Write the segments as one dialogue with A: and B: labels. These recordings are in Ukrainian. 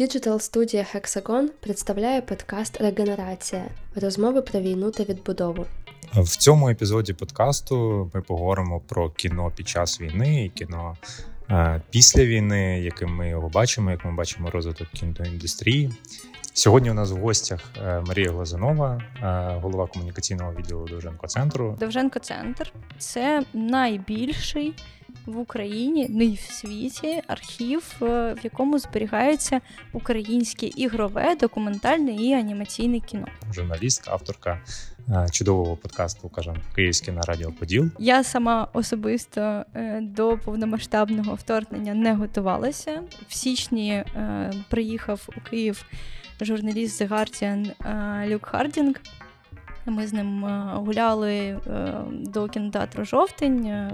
A: Digital студія Hexagon представляє подкаст Регенерація розмови про війну та відбудову.
B: В цьому епізоді подкасту ми поговоримо про кіно під час війни і кіно е, після війни, яким ми його бачимо, як ми бачимо розвиток кіноіндустрії. Сьогодні у нас в гостях е, Марія Глазунова, е, голова комунікаційного відділу Довженко центру.
C: Довженко центр це найбільший в Україні, не в світі архів, е, в якому зберігається українське ігрове, документальне і анімаційне кіно.
B: Журналістка, авторка чудового подкасту кажемо Київське на Радіо Поділ.
C: Я сама особисто до повномасштабного вторгнення не готувалася. В січні приїхав у Київ журналіст The Guardian е, Люк Хардінг. Ми з ним е, гуляли е, до кінотеатру жовтень,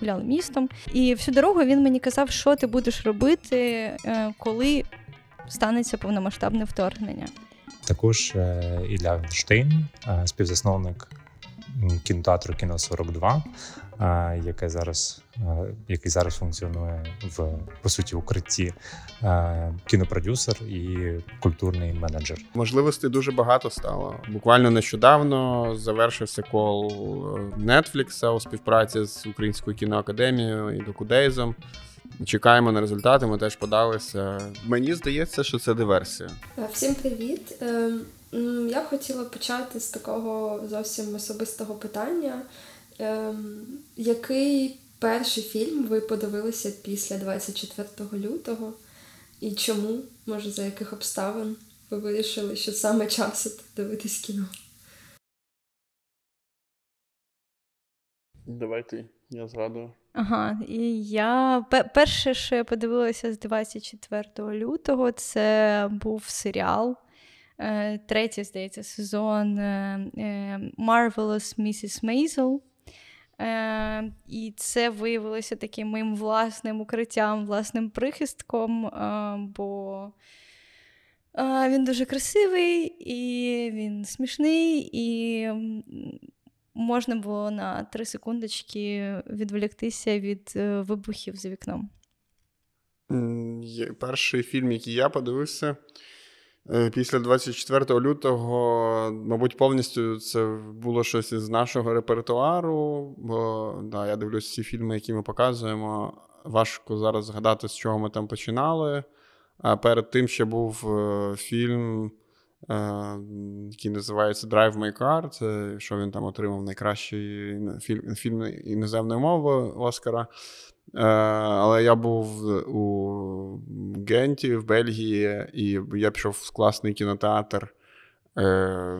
C: гуляли містом. І всю дорогу він мені казав, що ти будеш робити, коли станеться повномасштабне вторгнення.
B: Також Ілля Штейн, співзасновник кінотеатру Кіно 42, яке зараз, який зараз функціонує в по суті укритті кінопродюсер і культурний менеджер.
D: Можливостей дуже багато стало. Буквально нещодавно завершився кол Netflix у співпраці з Українською кіноакадемією і Докудейзом. Чекаємо на результати. Ми теж подалися. Мені здається, що це диверсія.
A: Всім привіт. Ем, я хотіла почати з такого зовсім особистого питання. Ем, який перший фільм ви подивилися після 24 лютого? І чому, може, за яких обставин ви вирішили, що саме час дивитись кіно?
D: Давайте я згадую.
C: Ага, і я перше, що я подивилася з 24 лютого, це був серіал. Е, третій, здається, сезон е, е, Marvelous Mrs. Maisel. І це виявилося таким моїм власним укриттям, власним прихистком, бо він дуже красивий, і він смішний, і можна було на три секундочки відволіктися від вибухів за вікном.
D: Перший фільм, який я подивився. Е, після 24 лютого, мабуть, повністю це було щось із нашого репертуару. Бо да, я дивлюсь всі фільми, які ми показуємо. Важко зараз згадати, з чого ми там починали. А перед тим ще був е, фільм, е, який називається Drive My Car. Це що він там отримав найкращий фільм фільм іноземної мови Оскара. Е, але я був у Генті в Бельгії, і я пішов в класний кінотеатр е,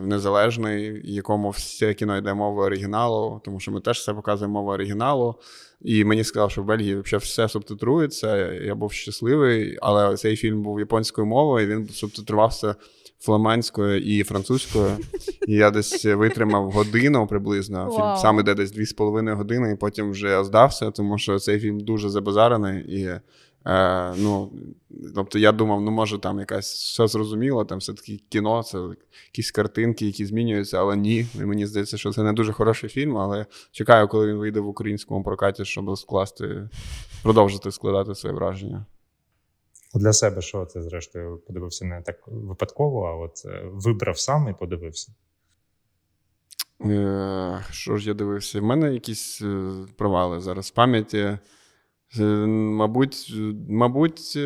D: незалежний, якому все кіно йде мовою оригіналу, тому що ми теж все показуємо мовою оригіналу. І мені сказали, що в Бельгії взагалі все субтитрується. Я був щасливий, але цей фільм був японською мовою, і він субтитрувався фламандською і французькою. І я десь витримав годину приблизно. Wow. Фільм сам іде десь 2,5 години, і потім вже здався, тому що цей фільм дуже забазарений. І е, ну, тобто я думав, ну може там якась все зрозуміло, там все-таки кіно, це якісь картинки, які змінюються, але ні. І мені здається, що це не дуже хороший фільм, але чекаю, коли він вийде в українському прокаті, щоб скласти, продовжити складати своє враження.
B: Для себе що це, зрештою, подивився не так випадково, а от е, вибрав сам і подивився.
D: Е, що ж я дивився? У мене якісь е, провали зараз в пам'яті. Мабуть, мабуть,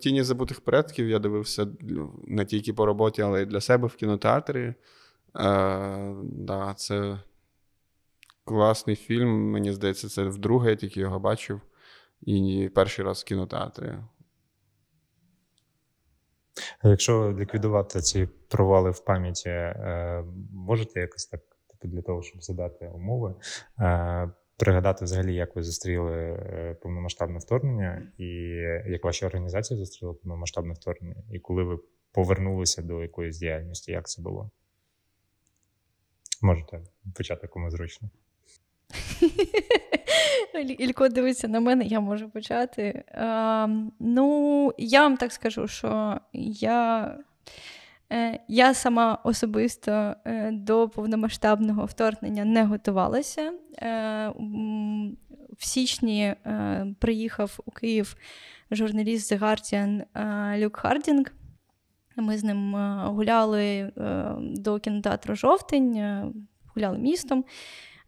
D: тіні забутих предків я дивився не тільки по роботі, але й для себе в кінотеатрі. Е, да, Це класний фільм. Мені здається, це вдруге я тільки його бачив. І перший раз в кінотеатрі.
B: Якщо ліквідувати ці провали в пам'яті, е, можете якось так типу, для того, щоб задати умови, е, пригадати взагалі, як ви зустріли е, повномасштабне вторгнення, і як ваша організація зустріла повномасштабне вторгнення, і коли ви повернулися до якоїсь діяльності, як це було? Можете почати кому зручно.
C: Ілько дивиться на мене, я можу почати. А, Ну, я вам так скажу, що я е, я сама особисто е, до повномасштабного вторгнення не готувалася. Е, в січні приїхав у Київ журналіст The Guardian Люк Хардінг. Ми з ним гуляли до кінотеатру Жовтень, гуляли містом.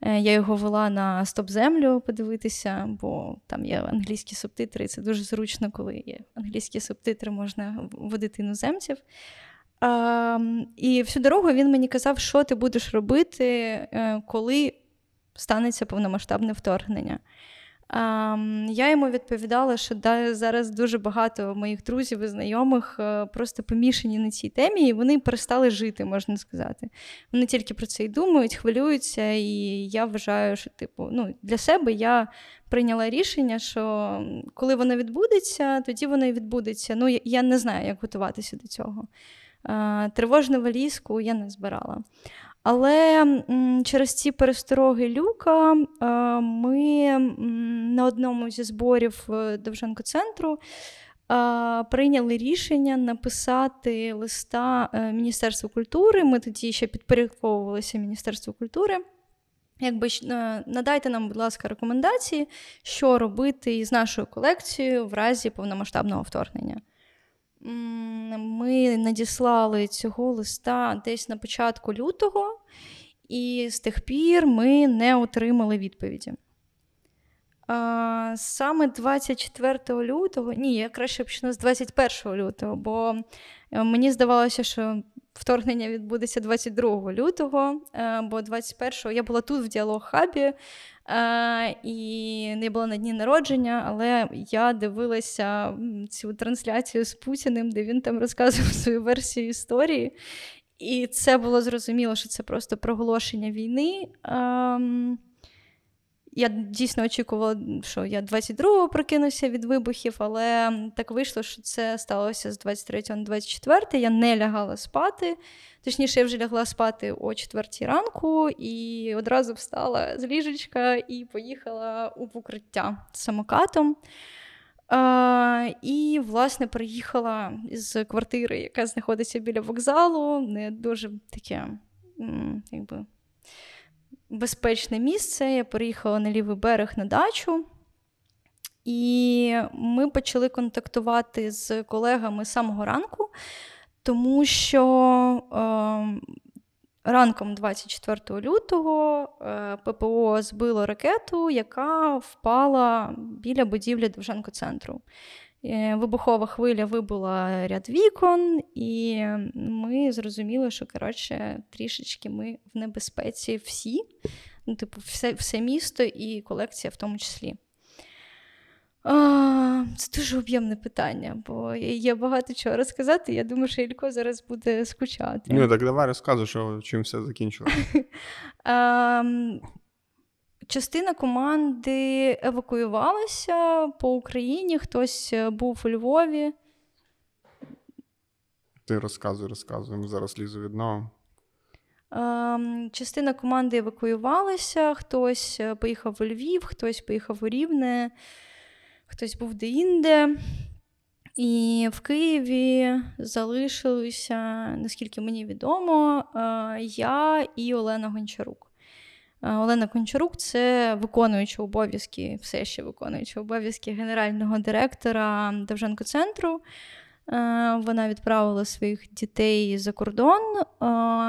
C: Я його вела на стоп-землю подивитися, бо там є англійські субтитри, це дуже зручно, коли є англійські субтитри, можна водити іноземців. І всю дорогу він мені казав, що ти будеш робити, е, коли станеться повномасштабне вторгнення. А, Я йому відповідала, що зараз дуже багато моїх друзів і знайомих е, просто помішані на цій темі, і вони перестали жити, можна сказати. Вони тільки про це й думають, хвилюються, і я вважаю, що типу, ну, для себе я прийняла рішення, що коли воно відбудеться, тоді воно і відбудеться. Ну, я не знаю, як готуватися до цього. Тривожну валізку я не збирала. Але через ці перестороги люка ми на одному зі зборів е, Довженко-центру прийняли рішення написати листа е, Міністерству культури. Ми тоді ще підпорядковувалися Міністерству культури. Якби е, надайте нам, будь ласка, рекомендації, що робити із нашою колекцією в разі повномасштабного вторгнення. Ми надіслали цього листа десь на початку лютого, і з тих пір ми не отримали відповіді. Саме 24 лютого, ні, я краще почну з 21 лютого, бо е, мені здавалося, що вторгнення відбудеться 22 лютого, е, бо 21-го я була тут в діалог хабі, Е, і не була на дні народження, але я дивилася цю трансляцію з Путіним, де він там розказував свою версію історії. І це було зрозуміло, що це просто проголошення війни. Я дійсно очікувала, що я 22-го прокинуся від вибухів, але так вийшло, що це сталося з 23 на 24. Я не лягала спати. Точніше, я вже лягла спати о 4 ранку і одразу встала з ліжечка і поїхала у укриття самокатом. А, І, власне, приїхала з квартири, яка знаходиться біля вокзалу, не дуже таке, якби безпечне місце. Я переїхала на лівий берег на дачу. І ми почали контактувати з колегами з самого ранку, тому що е, ранком 24 лютого е, ППО збило ракету, яка впала біля будівлі Довженко-центру. Е, вибухова хвиля вибула ряд вікон, і ми зрозуміли, що коротше, трішечки ми в небезпеці всі, ну, типу, все все місто і колекція в тому числі. А, Це дуже об'ємне питання, бо є багато чого розказати. Я думаю, що Ілько зараз буде скучати.
D: Ну, так давай розказуй, що чим все закінчилося.
C: Частина команди евакуювалася по Україні, хтось е, був у Львові.
D: Ти розказуй, розказуй, ми зараз лізу від нього.
C: Ем, частина команди евакуювалася, хтось е, поїхав у Львів, хтось поїхав у Рівне, хтось був де-інде. І в Києві залишилися, наскільки мені відомо, е, я і Олена Гончарук. Олена Кончарук це виконуюча обов'язки, все ще виконуюча обов'язки генерального директора Довженко-центру. Вона відправила своїх дітей за кордон,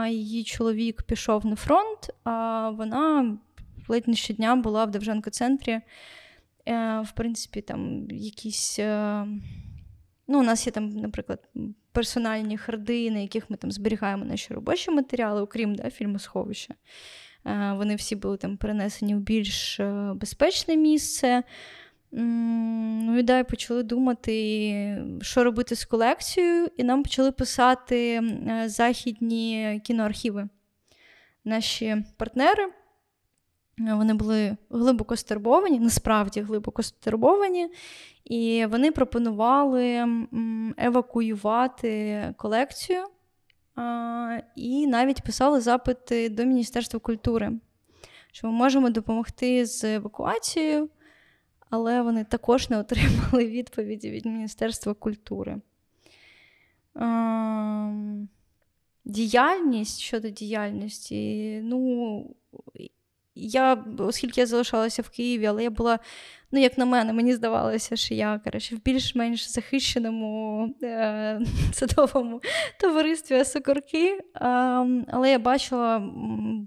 C: її чоловік пішов на фронт, а вона ледь не щодня була в Довженко-центрі. Е, в принципі, там якісь. Е, ну, У нас є там, наприклад, персональні харди, на яких ми там зберігаємо наші робочі матеріали, окрім да, фільмосховища. Е, вони всі були там перенесені в більш е, безпечне місце. Ну і далі почали думати, що робити з колекцією, і нам почали писати е, західні кіноархіви. Наші партнери. Вони були глибоко стурбовані, насправді глибоко стурбовані, і вони пропонували евакуювати колекцію і навіть писали запити до Міністерства культури, що ми можемо допомогти з евакуацією, але вони також не отримали відповіді від Міністерства культури. Діяльність щодо діяльності, ну, я, оскільки я залишалася в Києві, але я була, ну, як на мене, мені здавалося, що я коротше, в більш-менш захищеному е- садовому товаристві Сокорки. Е- але я бачила,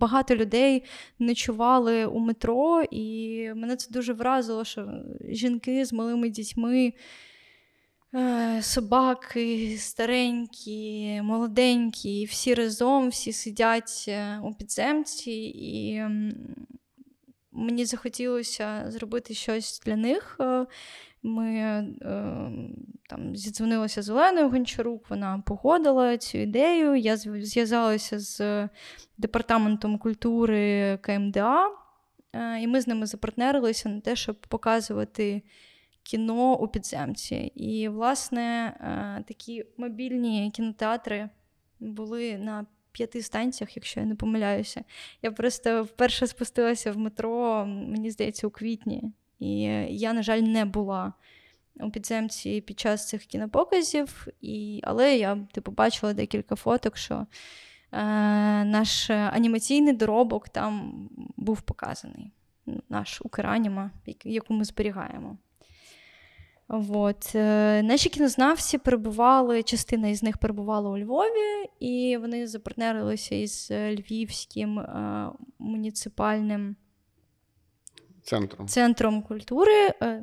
C: багато людей ночували у метро, і мене це дуже вразило, що жінки з малими дітьми. Е, собаки старенькі, молоденькі, всі разом, всі сидять е, у підземці, і мені захотілося зробити щось для них. Е, ми там зідзвонилися з Оленою Гончарук, вона погодила цю ідею. Я зв'язалася з департаментом культури КМДА, і ми з ними запартнерилися на те, щоб показувати кіно у підземці. І, власне, е, такі мобільні кінотеатри були на п'яти станціях, якщо я не помиляюся. Я просто вперше спустилася в метро, мені здається, у квітні. І я, на жаль, не була у підземці під час цих кінопоказів. І... Але я типу, бачила декілька фоток, що е, наш анімаційний доробок там був показаний. Наш Украніма, яку ми зберігаємо. От. Е, наші кінознавці перебували, частина із них перебувала у Львові, і вони запартнерилися із Львівським е, муніципальним
D: центром
C: центром культури. Е,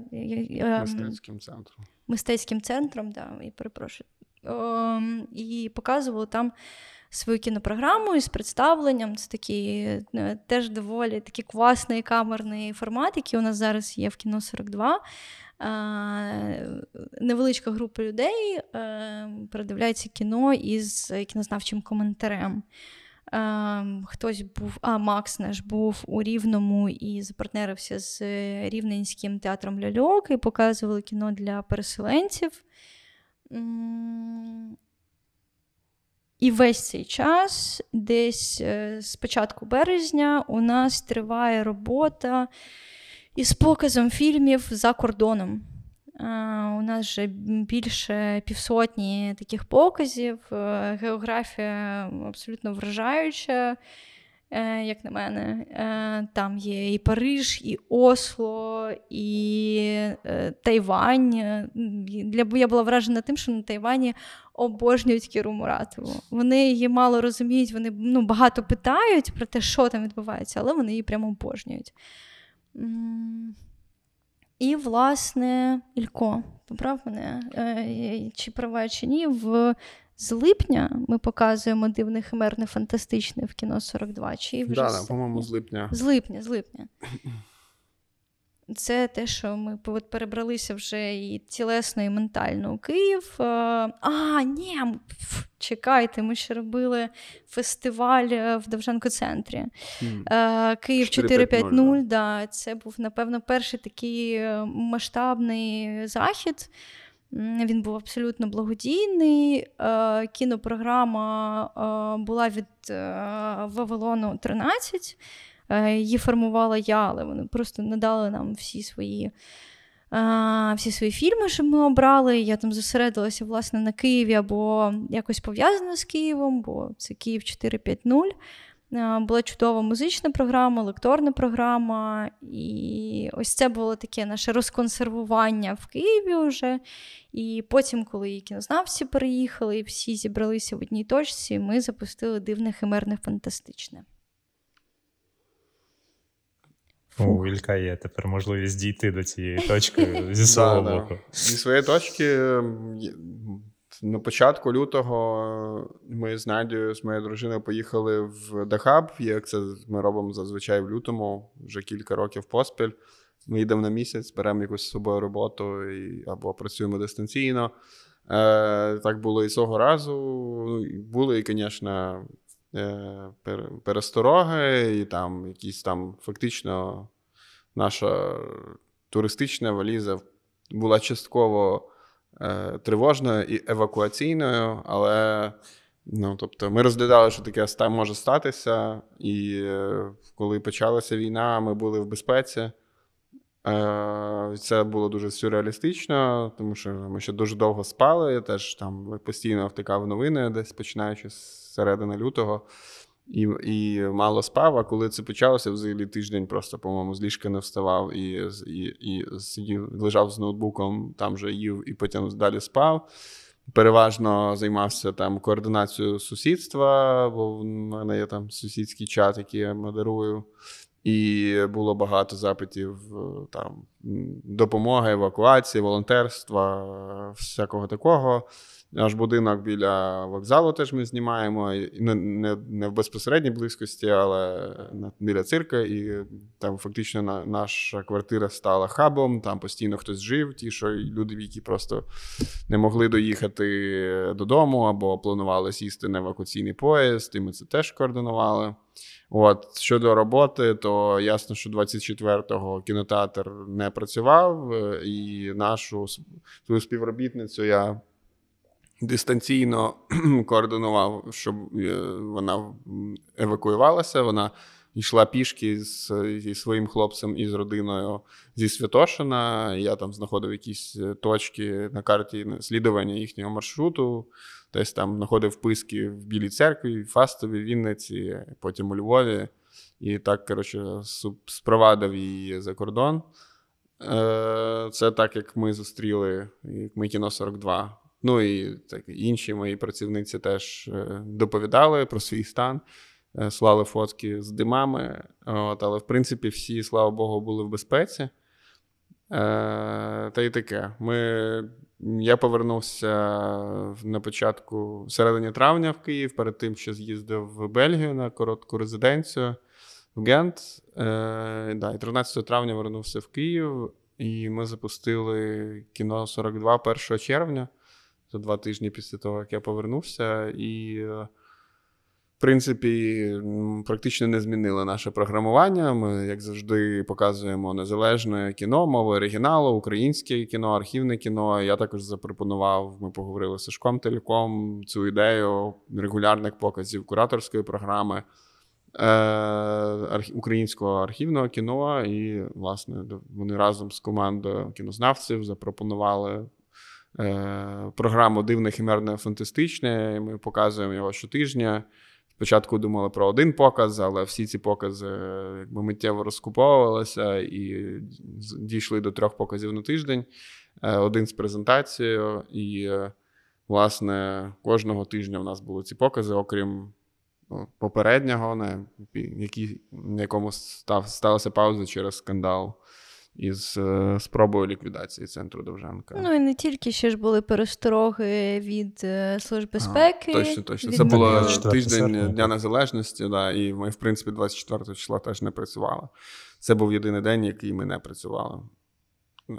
D: мистецьким центром.
C: Мистецьким центром, да, і перепрошую. Ем, і показували там свою кінопрограму із представленням. Це такий теж доволі такий класний камерний формат, який у нас зараз є в кіно 42 невеличка група людей е, передивляється кіно із кінознавчим коментарем. Е, хтось був, а Макс наш був у Рівному і запартнерився з Рівненським театром Ляльок і показували кіно для переселенців. І весь цей час, десь е, з початку березня, у нас триває робота із показом фільмів за кордоном. У нас вже більше півсотні таких показів. Е, географія абсолютно вражаюча, е, як на мене. Е, там є і Париж, і Осло, і Тайвань. Я була вражена тим, що на Тайвані обожнюють Кіру Муратову. Вони її мало розуміють, вони ну, багато питають про те, що там відбувається, але вони її прямо обожнюють. І, власне, Ілько, поправ мене, е, чи права, чи ні, в з липня ми показуємо дивне химерне фантастичне в кіно 42. чи вже
D: да, з... по-моєму, з липня.
C: З липня, з липня. Це те, що ми перебралися вже і тілесно, і ментально у Київ. Е, а, ні, чекайте, ми ще робили фестиваль е, в Довженко-центрі. Mm. Київ 450. Да, Це був, напевно, перший такий масштабний захід. Він був абсолютно благодійний. Кінопрограма була від Вавилону 13. Е, її формувала я, але вони просто надали нам всі свої всі свої фільми, щоб ми обрали. Я там зосередилася власне на Києві або якось пов'язана з Києвом, бо це Київ 450. Була чудова музична програма, лекторна програма. І ось це було таке наше розконсервування в Києві вже. І потім, коли кінознавці переїхали, і всі зібралися в одній точці, ми запустили дивне химерне фантастичне.
B: У Ілька є тепер можливість дійти до цієї точки зі свого боку.
D: Зі своєї точки на початку лютого ми з Надією, з моєю дружиною, поїхали в Дахаб, як це ми робимо зазвичай в лютому, вже кілька років поспіль. Ми їдемо на місяць, беремо якусь з собою роботу і, або працюємо дистанційно. Е, Так було і цього разу. Ну, були, і, звісно, перестороги, і там якісь там фактично наша туристична валіза була частково е, тривожною і евакуаційною, але ну, тобто, ми розглядали, що таке може статися, і е, коли почалася війна, ми були в безпеці. Це було дуже сюрреалістично, тому що ми ще дуже довго спали. Я теж там постійно втикав новини, десь починаючи з середини лютого. і і мало спав. А коли це почалося, взагалі тиждень просто, по-моєму, з ліжка не вставав і і, і сидів, лежав з ноутбуком, там же їв і потім далі спав. Переважно займався там координацією сусідства, бо в мене є там сусідський чат, який я модерую. І було багато запитів там допомоги, евакуації, волонтерства, всякого такого. Наш будинок біля вокзалу теж ми знімаємо. Не не, не в безпосередній близькості, але біля цирка. І там фактично на, наша квартира стала хабом. Там постійно хтось жив. Ті, що люди, які просто не могли доїхати додому або планували сісти на евакуаційний поїзд, і ми це теж координували. От щодо роботи, то ясно, що 24-го кінотеатр не працював, і нашу свою співробітницю я дистанційно координував, щоб е, вона евакуювалася. Вона йшла пішки з, зі своїм хлопцем і з родиною зі Святошина. Я там знаходив якісь е, точки на карті слідування їхнього маршруту. Десь там знаходив вписки в Білій церкві, в Фастові, Вінниці, потім у Львові. І так, коротше, спровадив її за кордон. Е, це так, як ми зустріли, як ми кіно 42. Ну і так, інші мої працівниці теж е, доповідали про свій стан, е, слали фотки з димами. От, Але, в принципі, всі, слава Богу, були в безпеці. Е, Та й таке. Ми, Я повернувся на початку середині травня в Київ, перед тим, що з'їздив в Бельгію на коротку резиденцію в Гент. Е, да, І 13 травня вернувся в Київ, і ми запустили кіно 42 1 червня за два тижні після того, як я повернувся, і, е, принципі, практично не змінили наше програмування. Ми, як завжди, показуємо незалежне кіно, мови оригіналу, українське кіно, архівне кіно. Я також запропонував, ми поговорили з Сашком Телеком цю ідею регулярних показів кураторської програми. Е, українського архівного кіно, і, власне, вони разом з командою кінознавців запропонували Е, програму дивне хімерне фантастичне. Ми показуємо його щотижня. Спочатку думали про один показ, але всі ці покази якби миттєво розкуповувалися і дійшли до трьох показів на тиждень. Е, один з презентацією. І, е, власне, кожного тижня в нас були ці покази, окрім ну, попереднього, на якому став, сталася пауза через скандал із е, спробою ліквідації центру Довженка.
C: Ну і не тільки ще ж були перестороги від е, Служби безпеки.
D: А, точно, точно. Від... Це було тиждень Дня Незалежності, да, і ми, в принципі, 24 числа теж не працювали. Це був єдиний день, який ми не працювали, е,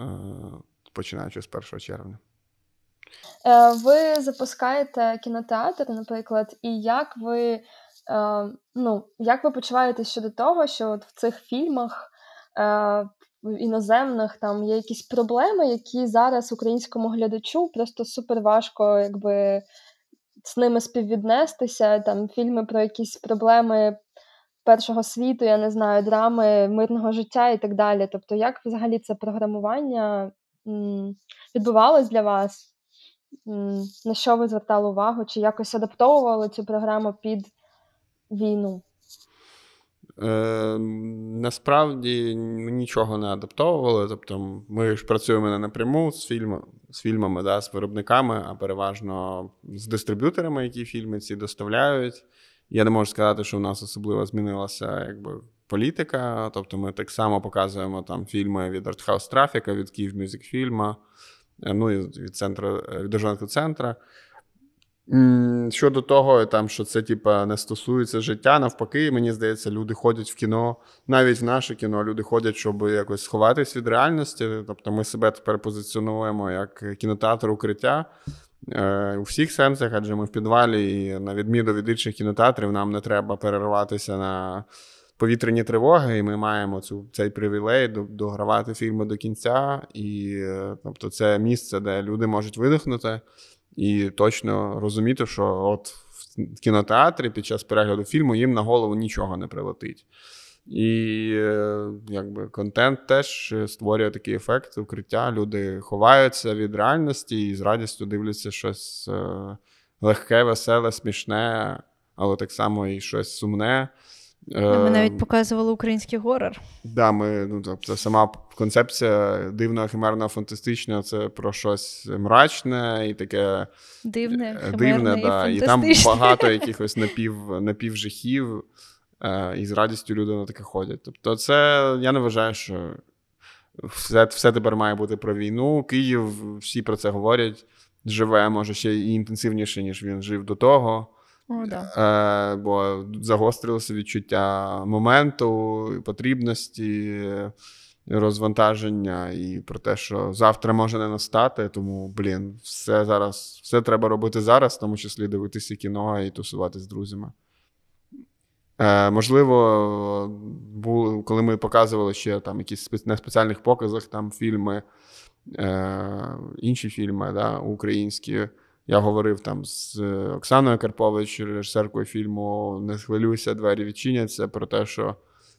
D: починаючи з 1 червня.
A: Ви запускаєте кінотеатр, наприклад, і як ви ну, як ви почуваєтесь щодо того, що от в цих фільмах іноземних там є якісь проблеми, які зараз українському глядачу просто супер важко якби з ними співвіднестися. Там фільми про якісь проблеми першого світу, я не знаю, драми мирного життя і так далі. Тобто, як взагалі це програмування відбувалось для вас? На що ви звертали увагу? Чи якось адаптовували цю програму під війну?
D: Е, Насправді нічого не адаптовували. Тобто, ми ж працюємо не напряму з фільм, з фільмами, да, з виробниками, а переважно з дистриб'юторами, які фільми ці доставляють. Я не можу сказати, що в нас особливо змінилася якби, політика. Тобто, ми так само показуємо там фільми від Артхаус Трафіка, від Київ Мюзик Фільма, е, ну і від центру від Державного центру. Щодо того, там, що це типа не стосується життя, навпаки, мені здається, люди ходять в кіно, навіть в наше кіно, люди ходять, щоб якось сховатись від реальності. Тобто ми себе тепер позиціонуємо як кінотеатр укриття е, у всіх сенсах, адже ми в підвалі, і на відміну від інших кінотеатрів, нам не треба перерватися на повітряні тривоги, і ми маємо цю, цей привілей догравати фільми до кінця. І е, тобто, це місце, де люди можуть видихнути і точно розуміти, що от в кінотеатрі під час перегляду фільму їм на голову нічого не прилетить. І е, якби контент теж створює такий ефект укриття. Люди ховаються від реальності і з радістю дивляться щось е, легке, веселе, смішне. але так само і щось сумне.
C: Ми навіть показували український горор.
D: Да, ми, ну, тобто, сама концепція дивного, химерного, фантастичного це про щось мрачне і таке
C: дивне, химерне дивне,
D: і, да, і там багато якихось напів, напівжихів, е, і з радістю люди на таке ходять. Тобто, це я не вважаю, що все все тепер має бути про війну. Київ, всі про це говорять. Живе, може, ще і інтенсивніше, ніж він жив до того.
C: О, да.
D: е, Бо загострилося відчуття моменту, потрібності, розвантаження і про те, що завтра може не настати. Тому, блін, все зараз, все треба робити зараз, в тому числі дивитися кіно і тусувати з друзями. Е, Можливо, було, коли ми показували ще там якісь на спеціальних показах там фільми, е, інші фільми да, українські. Я говорив там з Оксаною Карпович, режисеркою фільму Не хвилюйся, двері відчиняться про те, що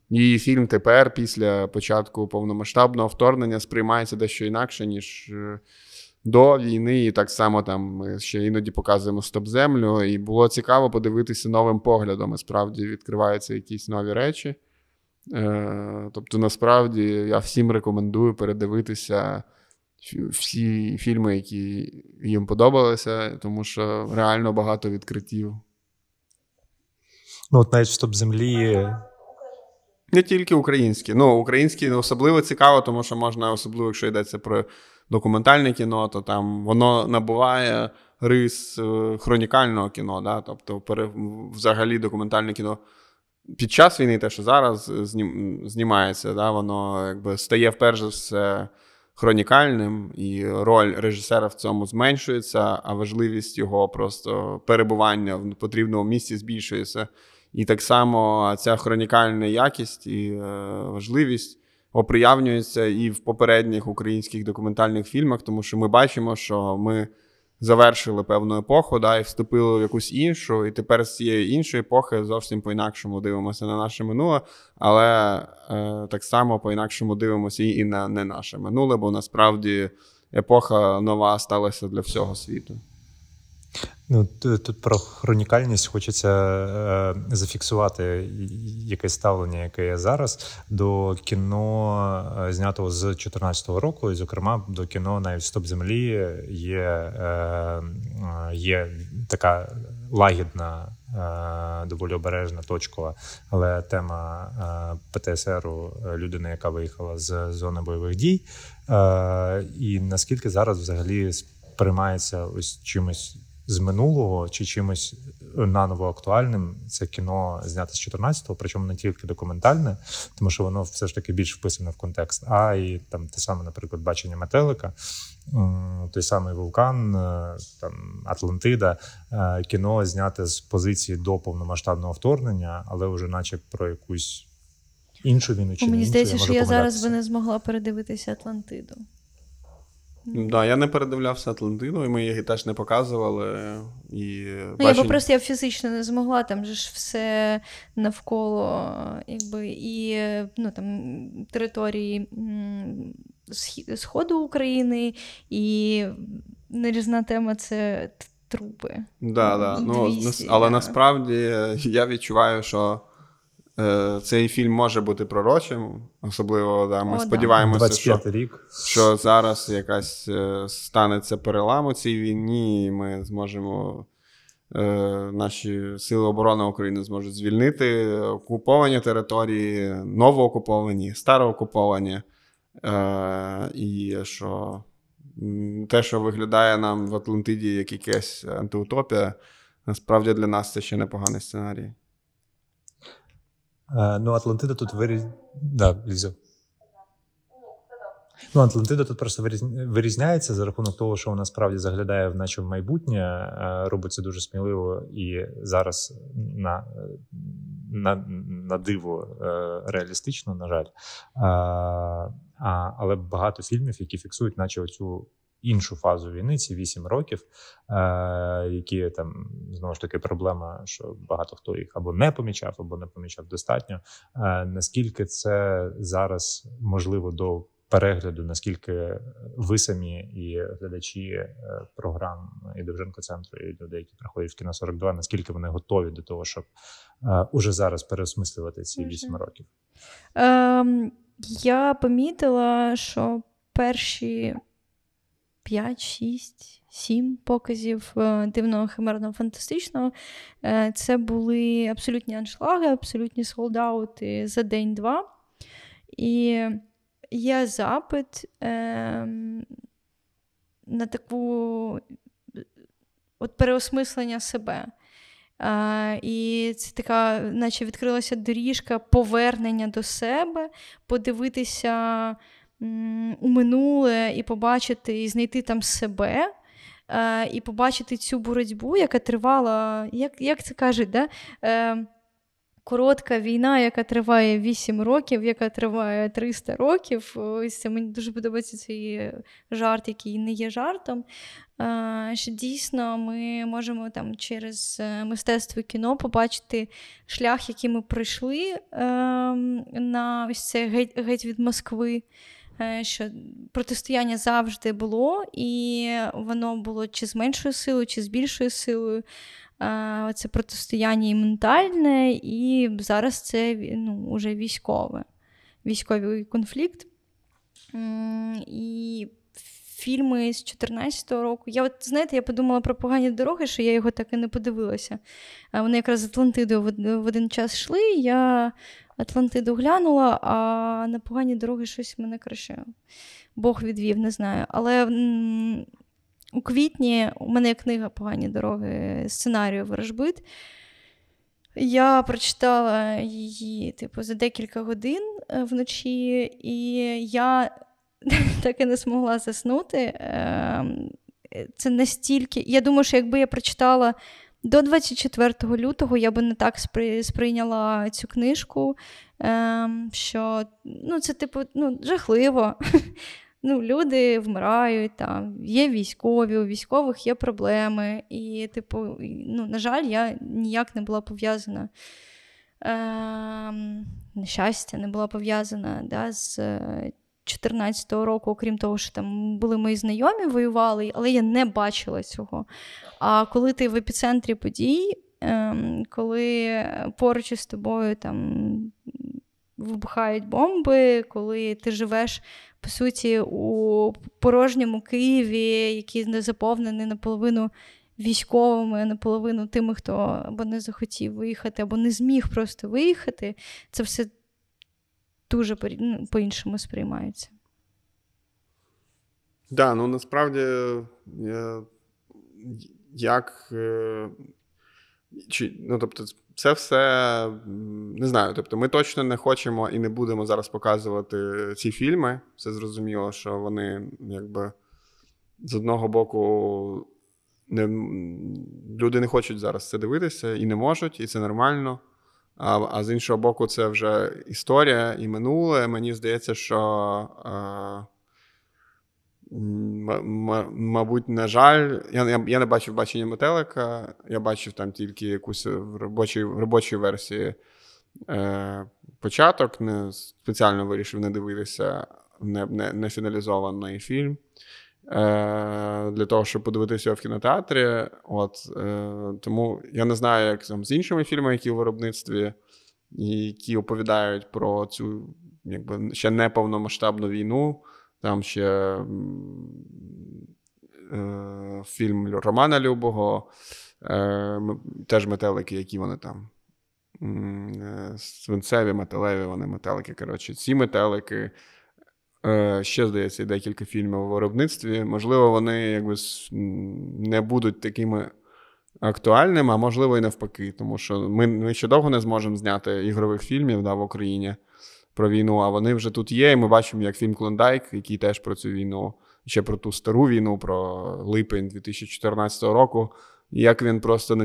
D: її фільм тепер, після початку повномасштабного вторгнення, сприймається дещо інакше, ніж е, до війни. І так само там ми ще іноді показуємо Стоп-Землю. І було цікаво подивитися новим поглядом. І справді відкриваються якісь нові речі. Е, тобто, насправді я всім рекомендую передивитися всі фільми, які їм подобалися, тому що реально багато відкриттів.
B: Ну, от навіть стоп землі.
D: Не тільки українські. Ну, українські особливо цікаво, тому що можна, особливо, якщо йдеться про документальне кіно, то там воно набуває рис е, хронікального кіно. Да? Тобто, взагалі, документальне кіно під час війни, те, що зараз знімається, да? воно якби стає вперше все хронікальним, і роль режисера в цьому зменшується, а важливість його просто перебування в потрібному місці збільшується. І так само ця хронікальна якість і е, важливість оприявнюється і в попередніх українських документальних фільмах, тому що ми бачимо, що ми завершили певну епоху, да, і вступили в якусь іншу, і тепер з цієї іншої епохи зовсім по-інакшому дивимося на наше минуле, але е, так само по-інакшому дивимося і на не наше минуле, бо насправді епоха нова сталася для всього світу.
B: Ну, Тут про хронікальність хочеться е, зафіксувати якесь ставлення, яке є зараз до кіно, е, знятого з 2014 року, і, зокрема, до кіно навіть «Стоп землі є, е, є така лагідна. Е, доволі обережна, точкова, але тема е, ПТСРу людини, яка виїхала з зони бойових дій, і наскільки зараз взагалі сприймається ось чимось з минулого чи чимось наново актуальним. Це кіно знято з 14-го, причому не тільки документальне, тому що воно все ж таки більш вписане в контекст. А і там те саме, наприклад, бачення метелика, той самий вулкан, е, там Атлантида, е, кіно зняте з позиції до повномасштабного вторгнення, але вже, наче про якусь іншу війну чи
C: мені здається, я що я зараз би не змогла передивитися Атлантиду.
D: Так, да, я не передивлявся Атлантину, і ми її теж не показували. І
C: ну, бачень... Я просто я фізично не змогла, там же ж все навколо якби, і ну, там, території Сходу України, і нерізна тема це трупи.
D: Да, да. Ну, Але насправді я відчуваю, що цей фільм може бути пророчим, особливо да, ми О, сподіваємося, що
B: рік.
D: що зараз якась е, станеться перелам у цій війні, і ми зможемо. Е, наші сили оборони України зможуть звільнити окуповані території, новоокуповані, староокуповані. І що те, що виглядає нам в Атлантиді як якась антиутопія, насправді для нас це ще непоганий сценарій.
B: Е, ну, Атлантида тут виріз... Да, Ліза. Ну, Атлантида тут просто вирізняється за рахунок того, що вона справді заглядає в наче в майбутнє, е, робить це дуже сміливо і зараз на на, на диво е, реалістично, на жаль. А, Але багато фільмів, які фіксують, наче оцю іншу фазу війни, ці вісім років, е, які там знову ж таки проблема, що багато хто їх або не помічав, або не помічав достатньо. Е, Наскільки це зараз можливо до перегляду, наскільки ви самі і глядачі програм і Довженко центру, і люди, які приходять в кіно 42, наскільки вони готові до того, щоб уже зараз переосмислювати ці 8 років?
C: Ем, Я помітила, що перші 5, 6, 7 показів е, дивного химерного фантастичного. Е, це були абсолютні аншлаги, абсолютні солдаути за день-два. І є запит е, на таку от переосмислення себе. А, І це така, наче відкрилася доріжка повернення до себе, подивитися у минуле і побачити, і знайти там себе, і побачити цю боротьбу, яка тривала, як як це кажуть, да? Е, коротка війна, яка триває 8 років, яка триває 300 років. Ось це мені дуже подобається цей жарт, який не є жартом. Що дійсно ми можемо там через е, мистецтво кіно побачити шлях, який ми пройшли ем, на ось це геть, геть від Москви. Е, що протистояння завжди було, і воно було чи з меншою силою, чи з більшою силою. Це протистояння і ментальне, і зараз це ну, уже військове, військовий конфлікт. І фільми з 2014 року. Я от, знаєте, я подумала про погані дороги, що я його так і не подивилася. Вони якраз з Атлантидою в один час йшли. Я Атлантиду глянула, а на погані дороги щось мене краще. Бог відвів, не знаю. Але у квітні у мене є книга Погані дороги сценарію Ворожбит. Я прочитала її, типу, за декілька годин е, вночі, і я так і не змогла заснути. Ем, це настільки. Я думаю, що якби я прочитала до 24 лютого я би не так сприйняла цю книжку, ем, що ну, це типу ну, жахливо. Ну, Люди вмирають, там, є військові, у військових є проблеми. І, типу, ну, на жаль, я ніяк не була пов'язана. Ем, Нещастя не була пов'язана да, з 2014 року, окрім того, що там були мої знайомі, воювали, але я не бачила цього. А коли ти в епіцентрі подій, ем, коли поруч із тобою там вибухають бомби, коли ти живеш, по суті, у порожньому Києві, який не заповнений наполовину військовими, наполовину тими, хто або не захотів виїхати, або не зміг просто виїхати, це все дуже ну, по-іншому сприймаються. Так,
D: да, ну насправді як. Е, чи, ну, тобто, це все не знаю. Тобто, ми точно не хочемо і не будемо зараз показувати ці фільми. Все зрозуміло, що вони якби з одного боку не, люди не хочуть зараз це дивитися і не можуть, і це нормально. А а з іншого боку, це вже історія і минуле. Мені здається, що, м- мабуть, на жаль, я я, я не бачив бачення метелика, я бачив там тільки якусь в робочій робочій версії е, початок. Не спеціально вирішив не дивитися не, не, не фіналізований фільм. Е, для того, щоб подивитися в кінотеатрі. От, е, Тому я не знаю, як там з іншими фільмами, які у виробництві, які оповідають про цю якби ще не повномасштабну війну. Там ще е, фільм Романа Любого, е, теж метелики, які вони там. Е, свинцеві металеві, вони метелики. Коротше, ці метелики. Е, ще, здається, декілька фільмів у виробництві. Можливо, вони якби не будуть такими актуальними, а можливо, і навпаки. Тому що ми ми ще довго не зможемо зняти ігрових фільмів да, в Україні про війну, а вони вже тут є. І ми бачимо, як фільм Клондайк, який теж про цю війну, ще про ту стару війну, про липень 2014 року. Як він просто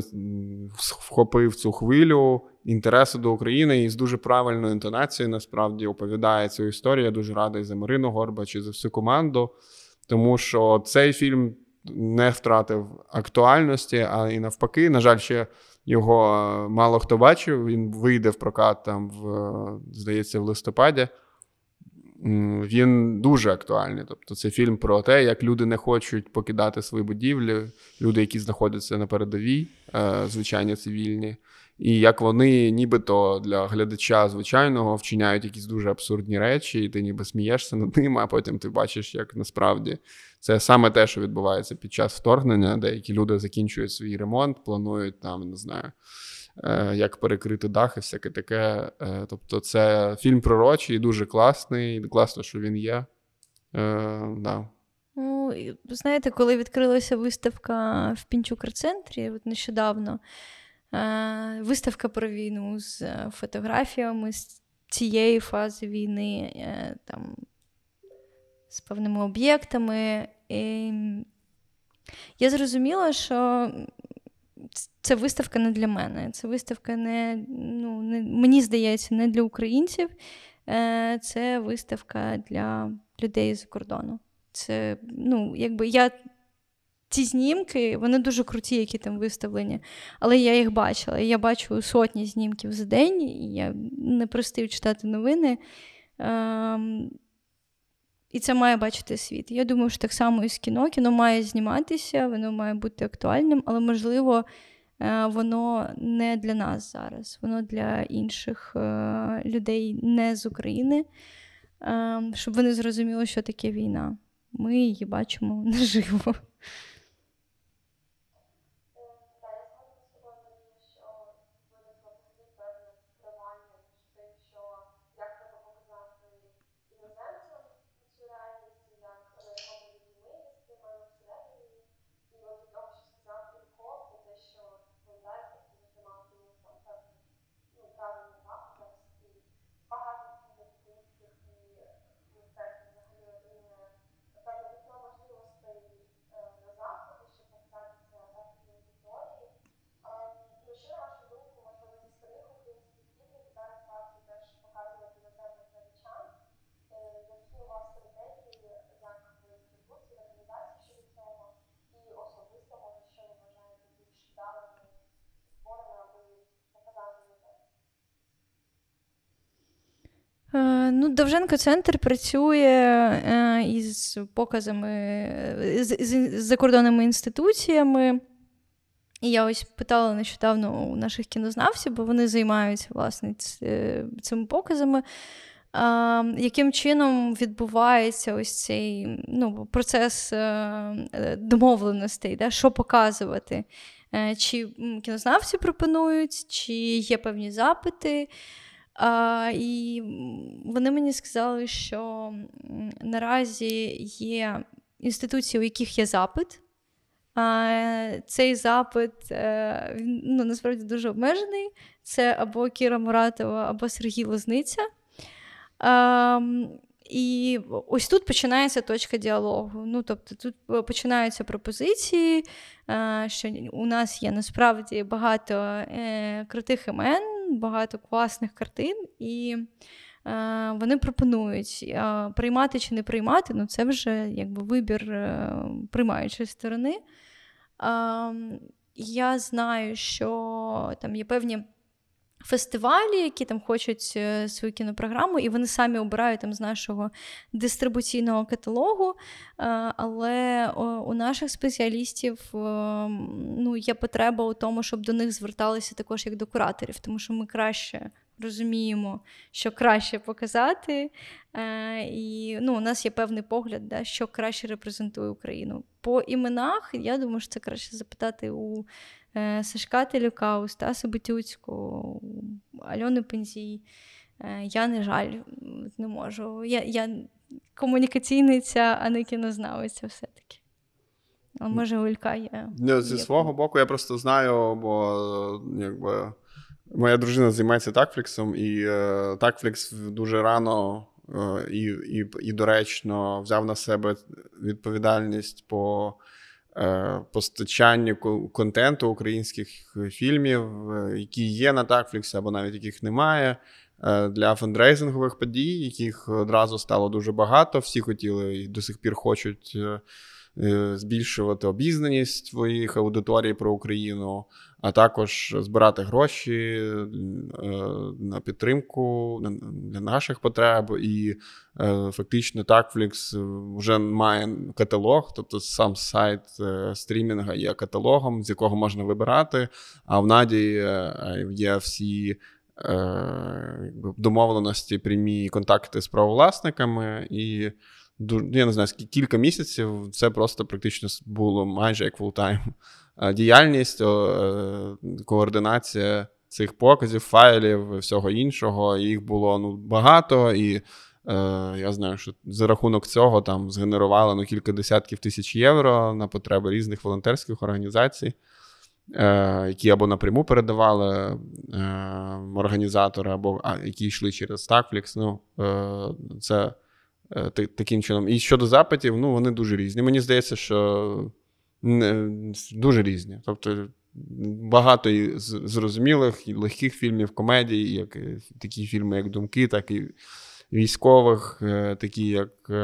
D: вхопив цю хвилю інтересу до України і з дуже правильною інтонацією насправді оповідає цю історію. Я дуже радий за Марину Горбач і за всю команду, тому що цей фільм не втратив актуальності, а і навпаки, на жаль, ще його мало хто бачив. Він вийде в прокат там, в, здається, в листопаді. Він дуже актуальний. Тобто, це фільм про те, як люди не хочуть покидати свої будівлі, люди, які знаходяться на передовій, е, звичайні цивільні, і як вони, нібито для глядача звичайного вчиняють якісь дуже абсурдні речі, і ти ніби смієшся над ними, а потім ти бачиш, як насправді це саме те, що відбувається під час вторгнення. Деякі люди закінчують свій ремонт, планують там, не знаю. Е, як перекрити дах і всяке таке. Е, тобто, це фільм пророчий, дуже класний, класно, що він є. Е, да.
C: Ну, знаєте, коли відкрилася виставка в Пінчукр-центрі от нещодавно, виставка про війну з фотографіями з цієї фази війни, там, з певними об'єктами. І я зрозуміла, що це виставка не для мене. Це виставка не, ну, не мені здається, не для українців. Е, це виставка для людей з кордону. Це, ну, якби я. Ці знімки, вони дуже круті, які там виставлені. Але я їх бачила. Я бачу сотні знімків за день, і я не простив читати новини. Ем, і це має бачити світ. Я думаю, що так само і з кіно. Кіно має зніматися, воно має бути актуальним, але, можливо, е, воно не для нас зараз, воно для інших е, людей не з України, е, щоб вони зрозуміли, що таке війна. Ми її бачимо наживо. Ну, Довженко центр працює е, із показами з, з закордонними інституціями. І я ось питала нещодавно у наших кінознавців, бо вони займаються власне цими показами. А, Яким чином відбувається ось цей ну, процес е, домовленостей, да, що показувати? Чи кінознавці пропонують, чи є певні запити? А, І вони мені сказали, що наразі є інституції, у яких є запит. А, Цей запит е, він ну, насправді дуже обмежений. Це або Кіра Муратова, або Сергій Лозниця. А, і ось тут починається точка діалогу. Ну, тобто тут починаються пропозиції, що у нас є насправді багато е, крутих імен багато класних картин, і е, вони пропонують е, приймати чи не приймати, ну це вже якби вибір е, приймаючої сторони. Е, я знаю, що там є певні. Фестивалі, які там хочуть е, свою кінопрограму, і вони самі обирають там з нашого дистрибуційного каталогу. Е, але у наших спеціалістів е, ну, є потреба у тому, щоб до них зверталися також як до кураторів, тому що ми краще розуміємо, що краще показати. І ну, у нас є певний погляд, да, що краще репрезентує Україну. По іменах, я думаю, що це краще запитати у. Е, Сашка Телюка, у Стаса Бутюцького, Альони Пензій. Е, я, не жаль, не можу. Я я комунікаційниця, а не кінознавиця все-таки. А може, Улька є.
D: Зі є. свого боку, я просто знаю, бо якби. Моя дружина займається такфліксом, і е, такфлікс дуже рано і, і, і доречно взяв на себе відповідальність по Е, постачанню контенту українських фільмів, е, які є на Такфліксі, або навіть яких немає. Е, для фандрейзингових подій, яких одразу стало дуже багато. Всі хотіли і до сих пір хочуть збільшувати обізнаність своїх аудиторій про Україну. А також збирати гроші е, на підтримку для наших потреб. І е, фактично Takflix вже має каталог, тобто сам сайт стрімінга є каталогом, з якого можна вибирати. А в Наді є всі. Домовленості прямі контакти з правовласниками, і я не знаю, скільки кілька місяців це просто практично було майже як full-time діяльність, е, координація цих показів, файлів, всього іншого. Їх було ну, багато, і е, я знаю, що за рахунок цього там згенерували ну, кілька десятків тисяч євро на потреби різних волонтерських організацій. Е, які або напряму передавали е, організатори, або а, які йшли через Takflix. Ну, е, це Е, таким чином. І щодо запитів, ну вони дуже різні. Мені здається, що дуже різні. Тобто багато і зрозумілих і легких фільмів, комедій, як такі фільми, як Думки, так і військових, е, такі як е,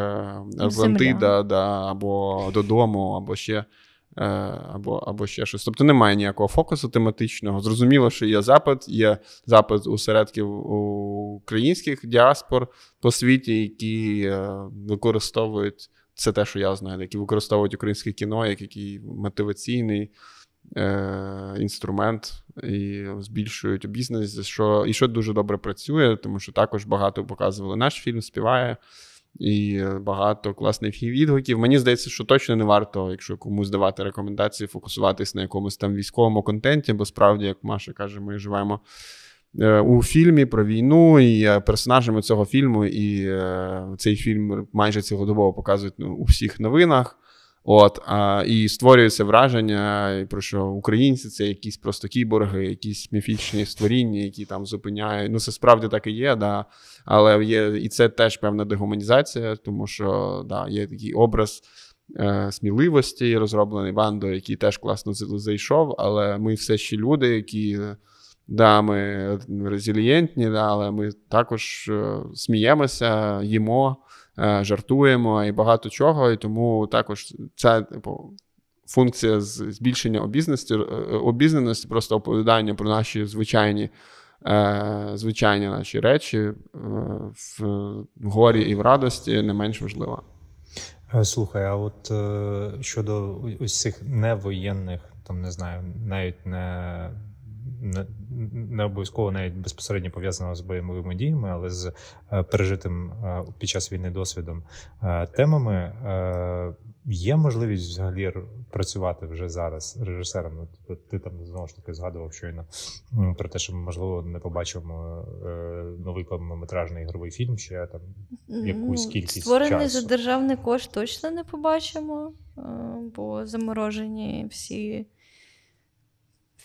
D: Атлантида, да, або Додому, або ще. Е, або або ще щось. Тобто немає ніякого фокусу тематичного. Зрозуміло, що є запит, є запит у середків українських діаспор по світі, які е, використовують це те, що я знаю, які використовують українське кіно як який мотиваційний е, інструмент і збільшують бізнес, що і що дуже добре працює, тому що також багато показували наш фільм, співає і багато класних відгуків. Мені здається, що точно не варто, якщо комусь давати рекомендації, фокусуватись на якомусь там військовому контенті, бо справді, як Маша каже, ми живемо. Е, у фільмі про війну і е, персонажами цього фільму, і е, цей фільм майже цілодобово показують ну, у всіх новинах. От, а, І створюється враження, про що українці це якісь просто кіборги, якісь міфічні створіння, які там зупиняють. Ну, це справді так і є, да. але є і це теж певна дегуманізація, тому що да, є такий образ е, сміливості, розроблений бандою, який теж класно зайшов, але ми все ще люди, які. Да, ми резилієнтні, да, але ми також е, сміємося, їмо. Е, жартуємо і багато чого. І тому також ця типу, функція збільшення обізнаності, е, обізнаності, просто оповідання про наші звичайні. Звичайні наші речі в горі і в радості не менш важлива.
B: Слухай, а от щодо ось цих невоєнних, там не знаю, навіть не не, обов'язково навіть безпосередньо пов'язаного з бойовими діями, але з е, пережитим е, під час війни досвідом е, темами. Є можливість взагалі працювати вже зараз режисером. Ти там знову ж таки згадував щойно про те, що ми можливо не побачимо новий повнометражний ігровий фільм. Ще там якусь кількість
C: створений
B: часу.
C: за державний кошт точно не побачимо, бо заморожені всі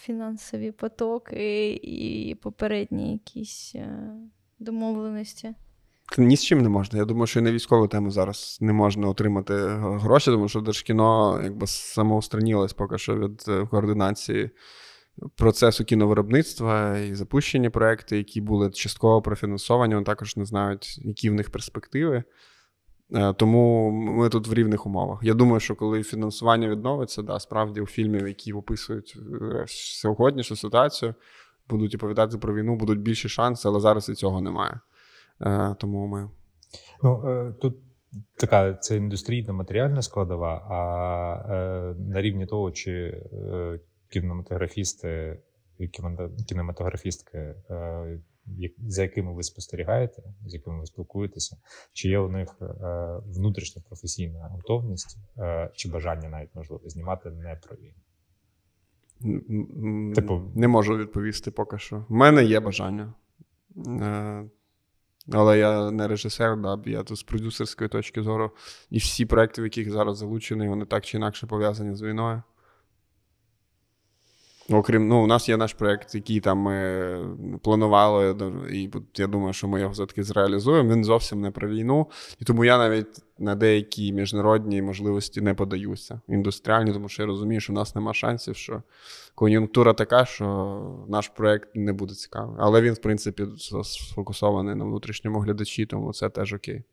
C: фінансові потоки і попередні якісь е, домовленості.
D: Ні з чим не можна. Я думаю, що і на військову тему зараз не можна отримати гроші, тому що Держкіно якби самоустранілось поки що від е, координації процесу кіновиробництва і запущені проекти, які були частково профінансовані, вони також не знають, які в них перспективи. Е, тому ми тут в рівних умовах. Я думаю, що коли фінансування відновиться, да, справді у фільмів, які описують е, сьогоднішню ситуацію, будуть оповідати про війну, будуть більші шанси, але зараз і цього немає. Е, тому ми.
B: Ну, тут така це індустрійна матеріальна складова, а на рівні того, чи кінематографісти, кінематографістки за якими ви спостерігаєте, з якими ви спілкуєтеся, чи є у них е, внутрішня професійна готовність е, чи бажання навіть можливо знімати не про війну?
D: Типу, не можу відповісти поки що. У мене є бажання. Е, але я не режисер, да, я тут з продюсерської точки зору. І всі проекти, в яких зараз залучений, вони так чи інакше пов'язані з війною. Окрім, ну, у нас є наш проєкт, який там ми планували, і я думаю, що ми його все-таки зреалізуємо. Він зовсім не про війну. І тому я навіть на деякі міжнародні можливості не подаюся. Індустріальні, тому що я розумію, що в нас нема шансів, що кон'юнктура така, що наш проєкт не буде цікавий. Але він, в принципі, сфокусований на внутрішньому глядачі, тому це теж окей.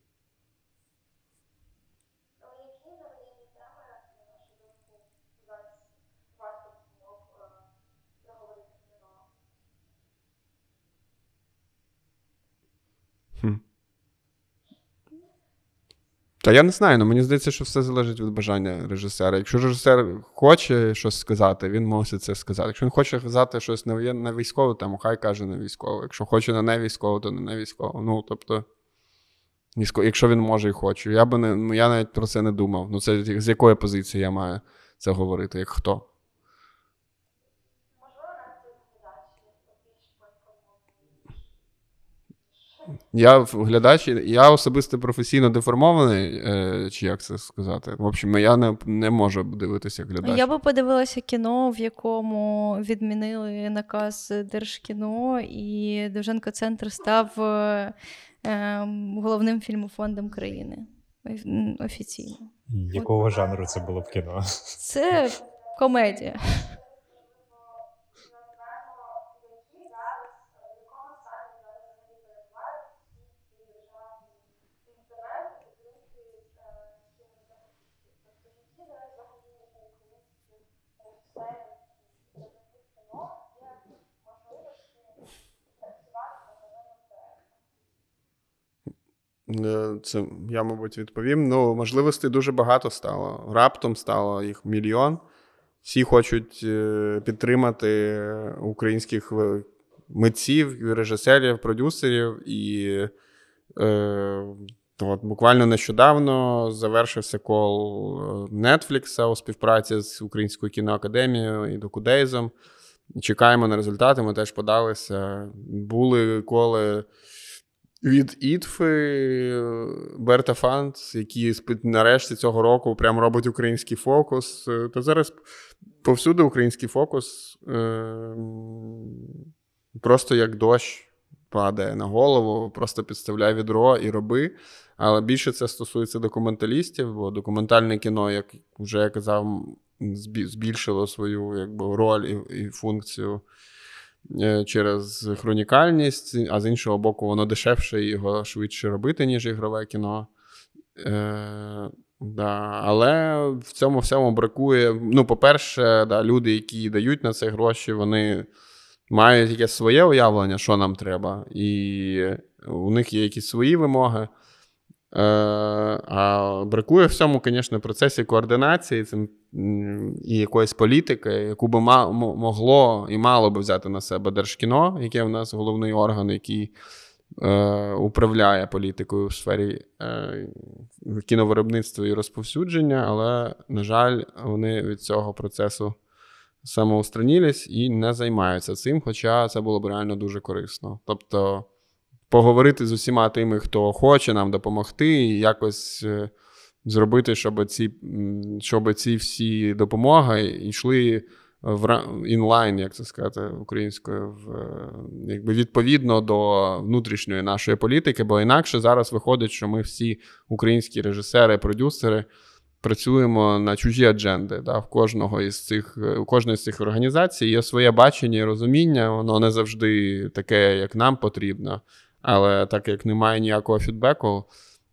D: Та я не знаю, але мені здається, що все залежить від бажання режисера. Якщо режисер хоче щось сказати, він мусить це сказати. Якщо він хоче казати щось на на військову тему, хай каже на військову. Якщо хоче на не військову, то не військову. Ну, тобто, якщо він може і хоче. Я би не, ну, я навіть про це не думав. Ну, це з якої позиції я маю це говорити, як хто? Я глядач, я особисто професійно деформований, е, чи як це сказати. В общем, я не не можу дивитися як глядач.
C: Я би подивилася кіно, в якому відмінили наказ Держкіно, і Довженко Центр став е, ем, головним фільмофондом країни офіційно.
B: Якого От. жанру це було б кіно?
C: Це комедія.
D: Це я, мабуть, відповім. Ну, можливостей дуже багато стало. Раптом стало їх мільйон. Всі хочуть е, підтримати українських митців, режисерів, продюсерів. І е, от, буквально нещодавно завершився кол е, Netflix у співпраці з Українською кіноакадемією і Докудейзом. Чекаємо на результати. Ми теж подалися. Були коли. Від Ітфи Берта Фанц, які нарешті цього року прямо робить український фокус. Е, та зараз повсюди український фокус е, просто як дощ падає на голову, просто підставляй відро і роби. Але більше це стосується документалістів, бо документальне кіно, як вже я казав, збільшило свою якби, роль і, і функцію. Е, через хронікальність, а з іншого боку, воно дешевше його швидше робити, ніж ігрове кіно. Е, да. Але в цьому всьому бракує. Ну, по-перше, да, люди, які дають на це гроші, вони мають якесь своє уявлення, що нам треба, і у них є якісь свої вимоги. Е, а бракує в цьому, звісно, процесі координації і якоїсь політики, яку би могло і мало би взяти на себе Держкіно, яке в нас головний орган, який е, управляє політикою в сфері е, кіновиробництва і розповсюдження, але, на жаль, вони від цього процесу самоустранілись і не займаються цим, хоча це було б реально дуже корисно. Тобто поговорити з усіма тими, хто хоче нам допомогти, і якось е, зробити, щоб ці щоб ці всі допомоги йшли в інлайн, як це сказати, українською, в, е, якби відповідно до внутрішньої нашої політики, бо інакше зараз виходить, що ми всі українські режисери, продюсери. Працюємо на чужі адженди. Да? В кожного із цих у кожної з цих організацій є своє бачення і розуміння, воно не завжди таке, як нам потрібно. Але так як немає ніякого фідбеку,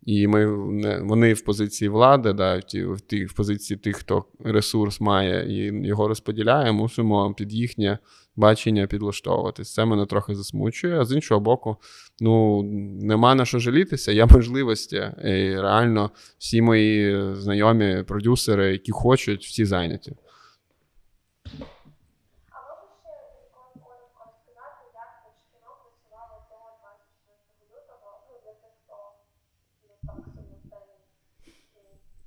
D: і ми не, вони в позиції влади, да, в ті, в позиції тих, хто ресурс має і його розподіляє, мусимо під їхнє бачення підлаштовуватись. Це мене трохи засмучує. А з іншого боку, ну нема на що жалітися, є можливості. І реально всі мої знайомі продюсери, які хочуть, всі зайняті.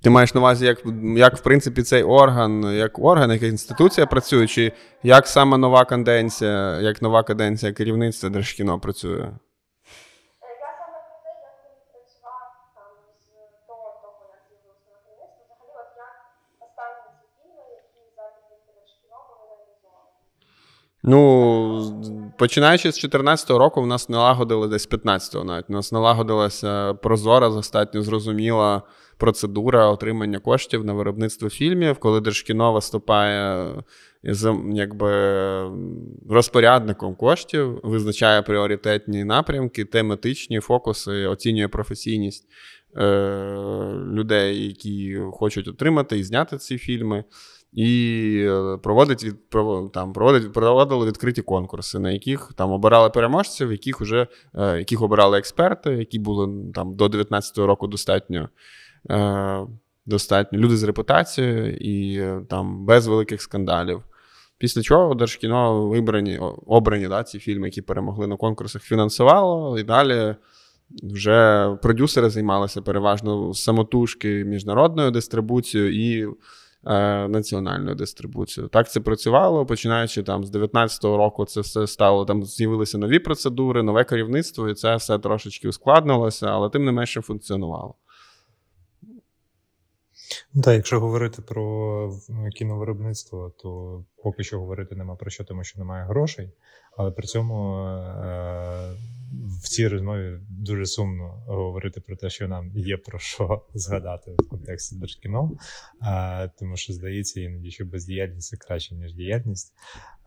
D: Ти маєш на увазі, як, як в принципі, цей орган, як орган, як інституція працює, чи як саме нова каденція, як нова каденція керівництва Держкіно працює? Ну, починаючи з 2014 року, в нас налагодили десь 15-го навіть. У нас налагодилася прозора, достатньо зрозуміла процедура отримання коштів на виробництво фільмів, коли Держкіно виступає якби розпорядником коштів, визначає пріоритетні напрямки, тематичні фокуси, оцінює професійність е, людей, які хочуть отримати і зняти ці фільми. І е, проводить від там проводить проводили відкриті конкурси, на яких там обирали переможців, яких уже е, яких обирали експерти, які були там до 19-го року достатньо. Е, достатньо люди з репутацією і там без великих скандалів. Після чого Держкіно вибрані обрані да, ці фільми, які перемогли на конкурсах, фінансувало, і далі вже продюсери займалися переважно самотужки міжнародною дистрибуцією і е, національною дистрибуцією. Так це працювало. Починаючи там з 19-го року, це все стало там. З'явилися нові процедури, нове керівництво, і це все трошечки ускладнилося, але тим не менше функціонувало.
B: Ну, так, якщо говорити про кіновиробництво, то поки що говорити нема про що, тому що немає грошей, але при цьому е- в цій розмові дуже сумно говорити про те, що нам є про що згадати в контексті держкіно, е- тому що здається, іноді що бездіяльність це краще, ніж діяльність.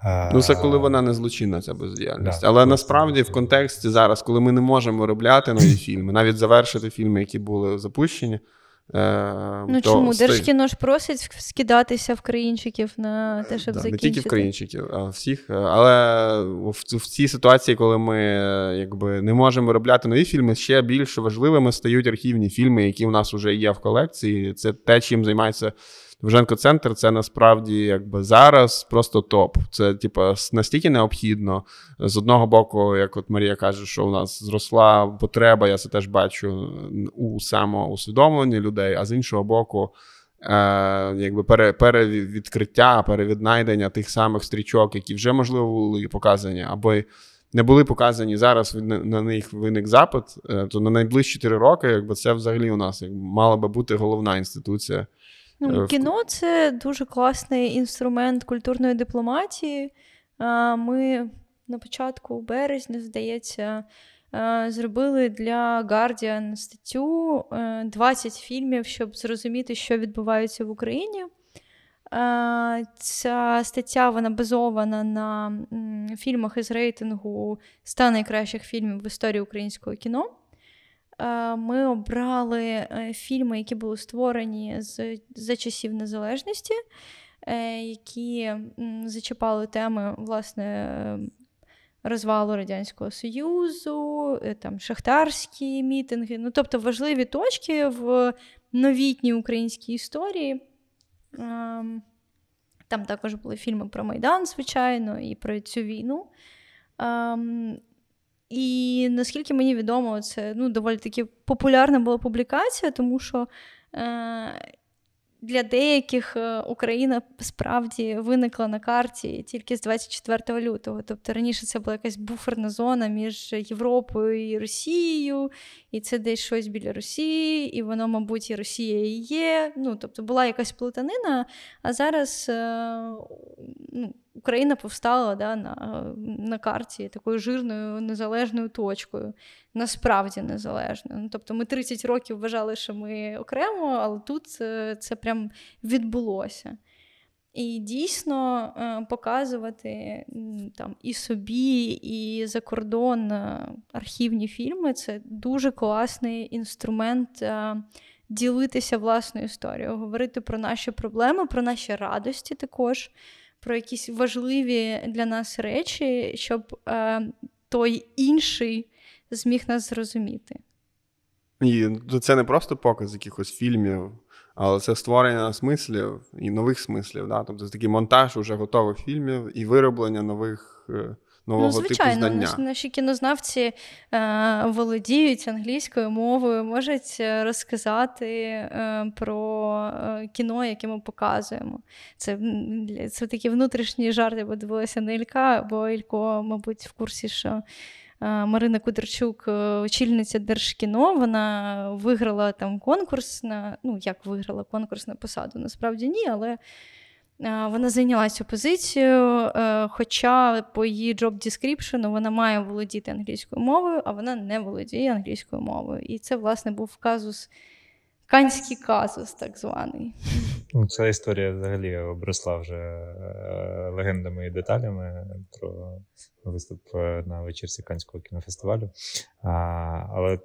D: Е- ну, це коли вона не злочинна, ця бездіяльність. Да, Але насправді в контексті зараз, коли ми не можемо виробляти нові фільми, навіть завершити фільми, які були запущені.
C: Е, ну то чому? Держкіно ж просить скидатися в країнчиків на те, щоб да, закінчити.
D: Не тільки в країнчиків, а всіх. Але в, в цій ситуації, коли ми якби не можемо виробляти нові фільми, ще більш важливими стають архівні фільми, які у нас вже є в колекції. Це те, чим займається Довженко центр це насправді якби зараз просто топ. Це, типу, настільки необхідно. З одного боку, як от Марія каже, що у нас зросла потреба, я це теж бачу у самоусвідомленні людей, а з іншого боку, е, якби пере, перевідкриття, перевіднайдення тих самих стрічок, які вже можливо були показані, або не були показані зараз. На них виник запит, е, то на найближчі 4 роки, якби це взагалі у нас як, мала би бути головна інституція.
C: Ну, Кіно це дуже класний інструмент культурної дипломатії. Ми на початку березня, здається, зробили для Guardian статтю 20 фільмів, щоб зрозуміти, що відбувається в Україні. Ця стаття вона базована на фільмах із рейтингу 100 найкращих фільмів в історії українського кіно. Е, ми обрали е, фільми, які були створені з, за часів незалежності, е, які зачіпали теми власне розвалу Радянського Союзу, там шахтарські мітинги, ну тобто важливі точки в новітній українській історії. Ем, там також були фільми про Майдан, звичайно, і про цю війну. І наскільки мені відомо, це ну, доволі таки популярна була публікація, тому що е, для деяких е, Україна справді виникла на карті тільки з 24 лютого. Тобто раніше це була якась буферна зона між Європою і Росією, і це десь щось біля Росії, і воно, мабуть, і Росія і є. Ну, Тобто була якась плутанина, а зараз е, ну, Україна повстала да, на на карті такою жирною незалежною точкою, насправді незалежною. Ну, Тобто ми 30 років вважали, що ми окремо, але тут це, це прям відбулося. І дійсно е, показувати там і собі, і за кордон е, архівні фільми це дуже класний інструмент е, ділитися власною історією, говорити про наші проблеми, про наші радості також про якісь важливі для нас речі, щоб е, той інший зміг нас зрозуміти.
D: І це не просто показ якихось фільмів, але це створення смислів і нових смислів. Да? Тобто це такий монтаж уже готових фільмів і вироблення нових е, нового ну, звичайно, типу знання.
C: Наші кінознавці е, володіють англійською мовою, можуть е, розказати е, про е, кіно, яке ми показуємо. Це це такі внутрішні жарти, бо дивилася на Ілька, бо Ілько, мабуть, в курсі, що. Е, Марина Кудрчук, очільниця Держкіно, вона виграла там конкурс на ну як виграла конкурс на посаду. Насправді ні, але вона зайняла цю позицію, е, хоча по її job description вона має володіти англійською мовою, а вона не володіє англійською мовою. І це, власне, був казус, канський казус, так званий.
B: Ну, Ця історія взагалі обросла вже е, легендами і деталями про виступ е, на вечірці Канського кінофестивалю. Але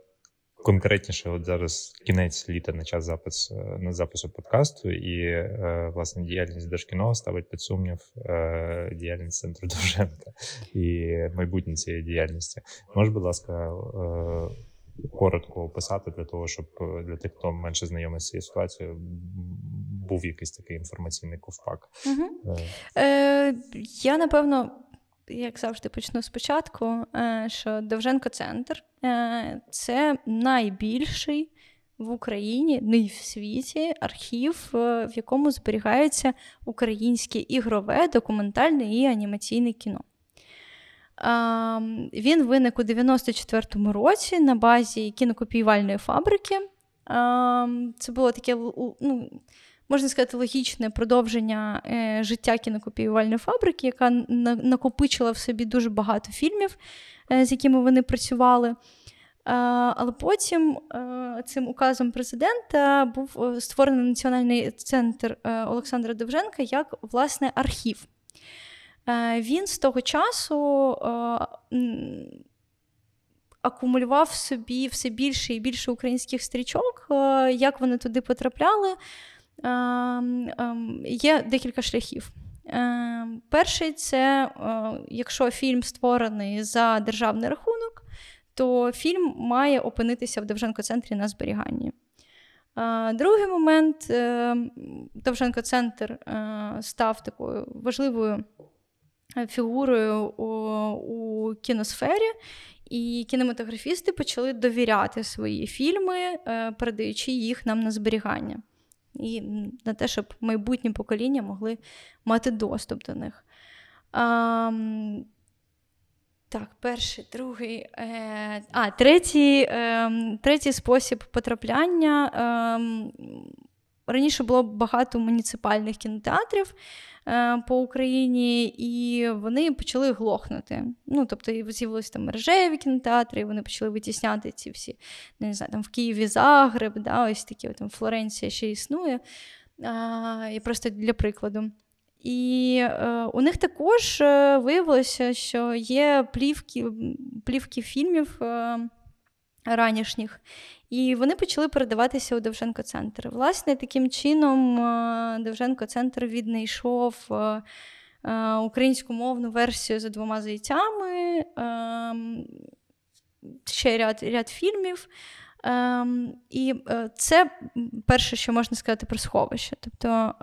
B: конкретніше, от зараз кінець літа на час запис е, на запису подкасту, і е, власне діяльність Держкіно ставить під сумнів е, діяльність центру Довженка і майбутнє цієї діяльності. Може, будь ласка, коротко описати для того, щоб для тих, хто менше знайомий з цією ситуацією, був якийсь такий інформаційний ковпак.
C: Угу. Е, Я напевно як завжди, почну спочатку, е, що Довженко Центр е, це найбільший в Україні, не в світі архів, е, в якому зберігається українське ігрове, документальне і анімаційне кіно. Він виник у 94-му році на базі кінокопіювальної фабрики. Це було таке ну, можна сказати, логічне продовження е, життя кінокопіювальної фабрики, яка накопичила в собі дуже багато фільмів, е, з якими вони працювали. Але потім е, цим указом президента був створений національний центр Олександра Довженка як власне архів. Він з того часу акумулював собі все більше і більше українських стрічок, як вони туди потрапляли. Ем, ем, є декілька шляхів. Ем, перший це е, якщо фільм створений за державний рахунок, то фільм має опинитися в Довженко-центрі на зберіганні. Е, другий момент е, став такою важливою фігурою у кіносфері, і кінематографісти почали довіряти свої фільми, передаючи їх нам на зберігання і на те, щоб майбутні покоління могли мати доступ до них. А, так, перший, другий. Е, А, третій е, третій спосіб потрапляння. Е, Раніше було багато муніципальних кінотеатрів по Україні, і вони почали глохнути. Ну, Тобто з'явилися там мережеві кінотеатри, і вони почали витісняти ці всі, не знаю, там в Києві Загреб, да, ось такі там Флоренція ще існує. Е, і Просто для прикладу. І е, у них також е, виявилося, що є плівки плівки фільмів е, ранішніх, і вони почали передаватися у Довженко-центр. Власне, таким чином, е, Довженко-центр віднайшов е, е, українськомовну версію за двома зайцями, ще ряд, ряд фільмів. І це перше, що можна сказати про сховище. Тобто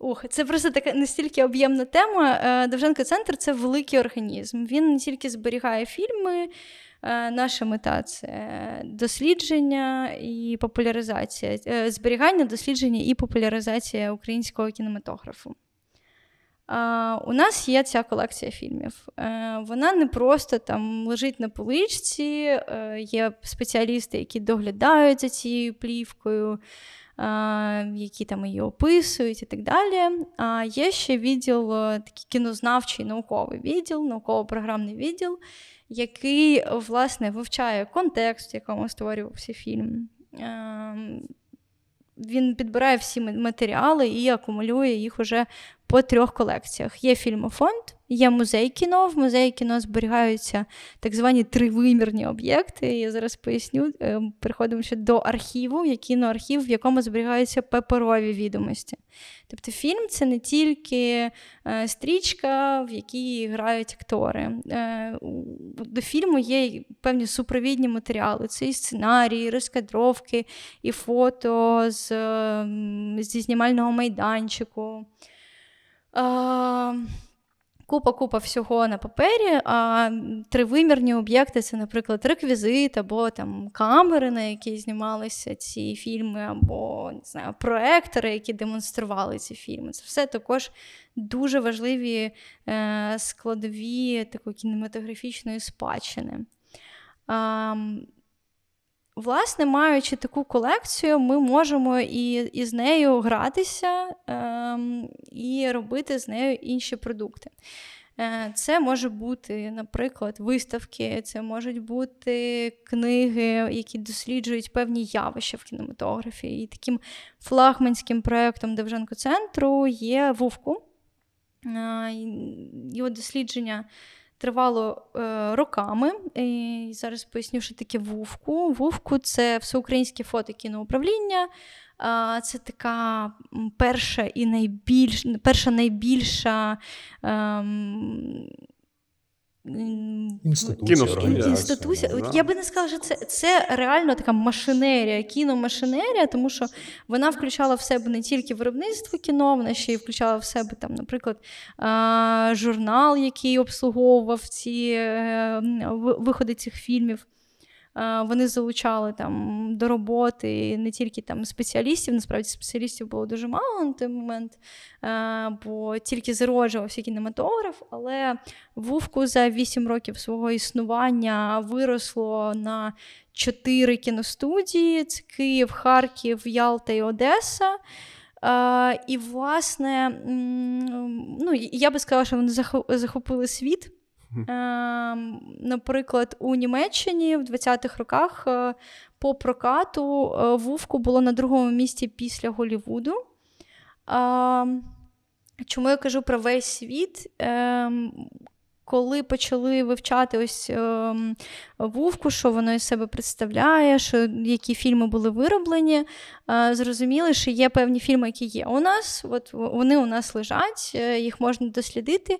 C: Ух, це просто така настільки об'ємна тема. Е, Довженко центр це великий організм. Він не тільки зберігає фільми. Е, наша мета це дослідження і популяризація, е, зберігання, дослідження і популяризація українського кінематографу. У нас є ця колекція фільмів. Вона не просто там лежить на поличці, є спеціалісти, які доглядають за цією плівкою які там її описують і так далі. А є ще відділ, е, такий кінознавчий науковий відділ, науково-програмний відділ, який власне вивчає контекст, в якому створювався фільм. Він підбирає всі матеріали і акумулює їх уже по трьох колекціях. Є фільмофонд, є музей кіно. В музеї кіно зберігаються так звані тривимірні об'єкти. Я зараз поясню. Е, переходимо ще до архіву, є кіноархів, в якому зберігаються паперові відомості. Тобто фільм це не тільки е, стрічка, в якій грають актори. Е, до фільму є певні супровідні матеріали. Це і сценарії, і розкадровки, і фото з, зі знімального майданчику. Купа-купа всього на папері, а тривимірні об'єкти це, наприклад, реквізит, або там камери, на які знімалися ці фільми, або не знаю, проектори, які демонстрували ці фільми. Це все також дуже важливі е, складові такої кінематографічної спадщини. Власне, маючи таку колекцію, ми можемо і, і з нею гратися ем, і робити з нею інші продукти. Е, це може бути, наприклад, виставки, це можуть бути книги, які досліджують певні явища в кінематографії. І таким флагманським проєктом Довженко-центру є Вовку. Е, його дослідження тривало е, роками. І Зараз поясню, що таке вувку. Вувку це всеукраїнське фото кіноуправління. Це така перша і найбільш, перша найбільша. Ем,
B: Інституція.
C: Інституція. Да. Я би не сказала, що це це реально така машинерія, кіномашинерія, тому що вона включала в себе не тільки виробництво кіно, вона ще й включала в себе, там, наприклад, журнал, який обслуговував ці е, виходи цих фільмів. Вони залучали там до роботи не тільки там спеціалістів, насправді спеціалістів було дуже мало на той момент, бо тільки зароджувався кінематограф, але Вувку за 8 років свого існування виросло на чотири кіностудії: це Київ, Харків, Ялта і Одеса. Uh, і, власне, ну, я би сказала, що вони захопили світ. Ем, наприклад, у Німеччині в 20-х роках е, по прокату е, Вувку було на другому місці після Голівуду. Ем, чому я кажу про весь світ? Ем, коли почали вивчати ось е, вувку, що воно із себе представляє, що які фільми були вироблені, е, зрозуміли, що є певні фільми, які є у нас. От Вони у нас лежать, е, їх можна дослідити. Е,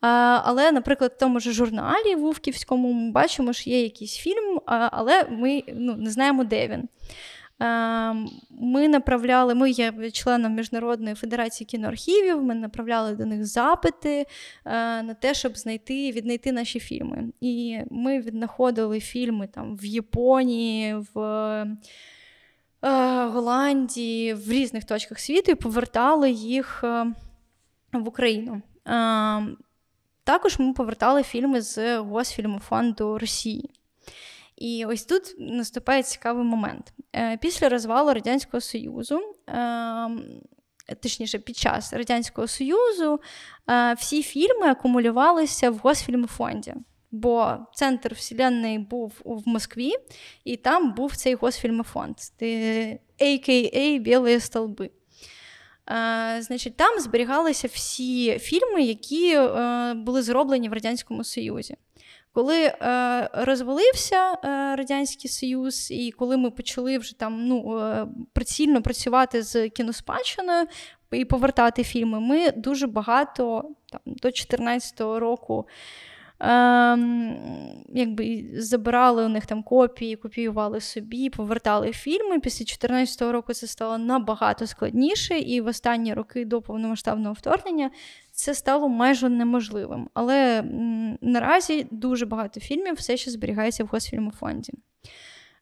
C: але, наприклад, в тому ж журналі Вувківському ми бачимо, що є якийсь фільм, але ми ну, не знаємо, де він. Ем, ми направляли, ми є членом Міжнародної федерації кіноархівів, ми направляли до них запити е, на те, щоб знайти віднайти наші фільми. І ми віднаходили фільми там в Японії, в е, Голландії, в різних точках світу і повертали їх е, в Україну. Ем, також ми повертали фільми з Госфільмофонду Росії. І ось тут наступає цікавий момент. Е, після розвалу Радянського Союзу, ем, точніше, під час Радянського Союзу, е, всі фільми акумулювалися в Госфільмфонді. Бо центр вселенної був в Москві, і там був цей Госфільмофонд, а.к.а. Білі столби. Uh, значить, Там зберігалися всі фільми, які uh, були зроблені в Радянському Союзі. Коли е, розвалився е, Радянський Союз, і коли ми почали вже там ну, е, прицільно працювати з кіноспадщиною і повертати фільми, ми дуже багато там, до 2014 року Ем, якби забирали у них там копії, копіювали собі, повертали фільми. Після 2014 року це стало набагато складніше, і в останні роки до повномасштабного вторгнення це стало майже неможливим. Але наразі дуже багато фільмів все ще зберігається в Госфільмофонді.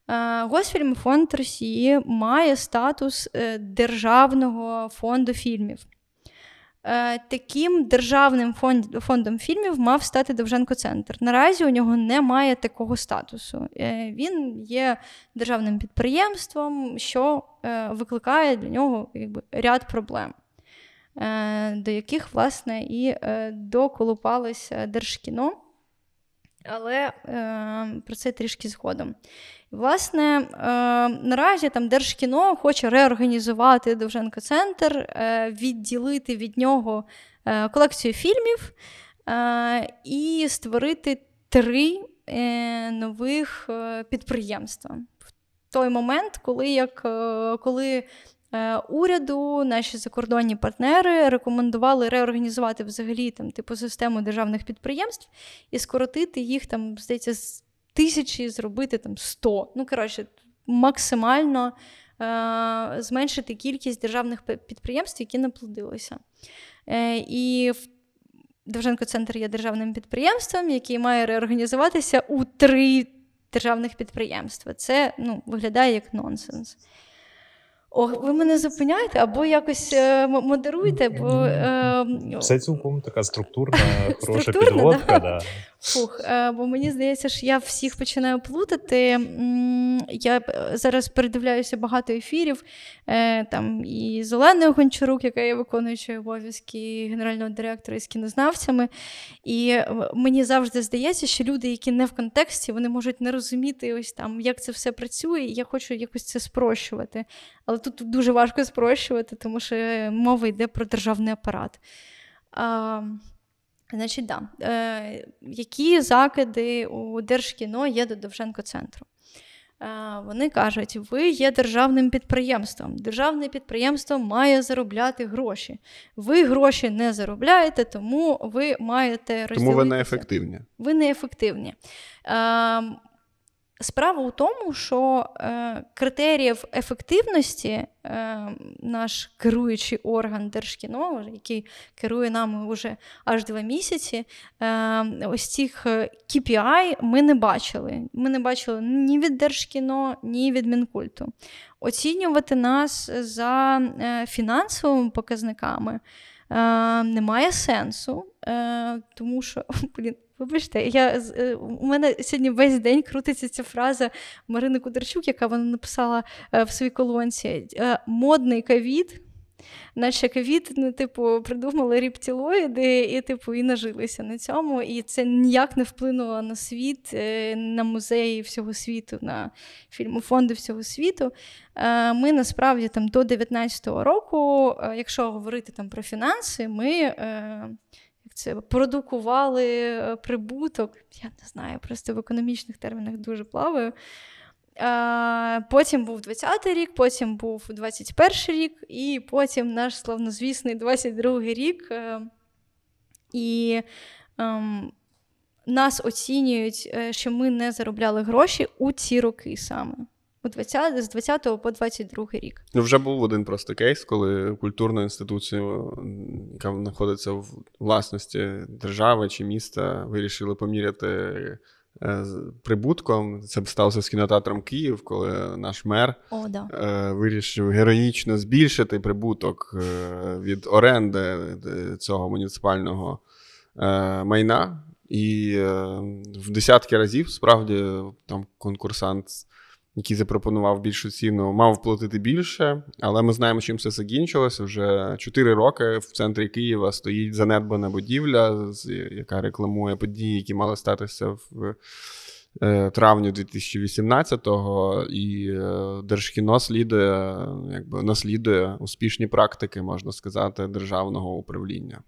C: Е, Госфільмофонд Росії має статус е, державного фонду фільмів. Е, таким державним фондом фільмів мав стати Довженко-центр. Наразі у нього немає такого статусу. Він є державним підприємством, що викликає для нього якби, ряд проблем, до яких, власне, і доколупалося Держкіно. Але про це трішки згодом. Власне, е, наразі там Держкіно хоче реорганізувати Довженко-центр, е, відділити від нього е, колекцію фільмів і створити три нових підприємства. В той момент, коли як коли уряду наші закордонні партнери рекомендували реорганізувати взагалі там типу систему державних підприємств і скоротити їх там, здається, з тисячі зробити там 100. Ну, коротше, максимально е- зменшити кількість державних підприємств, які наплодилися. Е- І Довженко-центр є державним підприємством, який має реорганізуватися у три державних підприємства. Це ну, виглядає як нонсенс. О, ви мене зупиняєте або якось е, модеруєте, бо е,
B: все цілком така структурна, хороша підводка. Да?
C: Фух, е, бо мені здається, що я всіх починаю плутати. Я зараз передивляюся багато ефірів. Е, там І з Оленою Гончарук, яка є виконуючою обов'язки генерального директора з кінознавцями. І мені завжди здається, що люди, які не в контексті, вони можуть не розуміти, ось там, як це все працює, і я хочу якось це спрощувати. Але тут дуже важко спрощувати, тому що мова йде про державний апарат. Значить, да. Е, Які закиди у Держкіно є до Довженко-центру? Е, Вони кажуть, ви є державним підприємством. Державне підприємство має заробляти гроші. Ви гроші не заробляєте, тому ви маєте розділитися.
D: Тому ви неефективні.
C: Ви неефективні. Е, Справа у тому, що е, критеріїв ефективності е, наш керуючий орган Держкіно, який керує нами вже аж два місяці, е, ось цих KPI ми не бачили. Ми не бачили ні від Держкіно, ні від Мінкульту. Оцінювати нас за е, фінансовими показниками. Е, немає сенсу, е, тому що блін, Вибачте, я, е, у мене сьогодні весь день крутиться ця фраза Марини Кударчук, яка вона написала е, в своїй колонці е, модний ковід. Наче ковід, ну, типу, придумали рептилоїди і типу, і нажилися на цьому. І це ніяк не вплинуло на світ, на музеї всього світу, на фільмофонди всього світу. Ми насправді там до 19-го року, якщо говорити там про фінанси, ми це продукували е, прибуток. Я не знаю, просто в економічних термінах дуже плаваю. Потім був 20-й рік, потім був 21-й рік, і потім наш славнозвісний 22-й рік. Е, і ем, нас оцінюють, е, що ми не заробляли гроші у ці роки саме у 20, з 20 по 22 рік.
D: Ну, вже був один просто кейс, коли культурну інституцію, яка знаходиться в власності держави чи міста, вирішили поміряти е, прибутком. Це сталося з кінотеатром Київ, коли наш мер
C: О, да.
D: Е, вирішив героїчно збільшити прибуток е, від оренди цього муніципального майна. І в десятки разів справді там конкурсант який запропонував більшу ціну, мав платити більше, але ми знаємо, чим це закінчилося. Вже 4 роки в центрі Києва стоїть занедбана будівля, яка рекламує події, які мали статися в е, травні 2018-го, і е, Держкіно слідує, якби наслідує успішні практики, можна сказати, державного управління.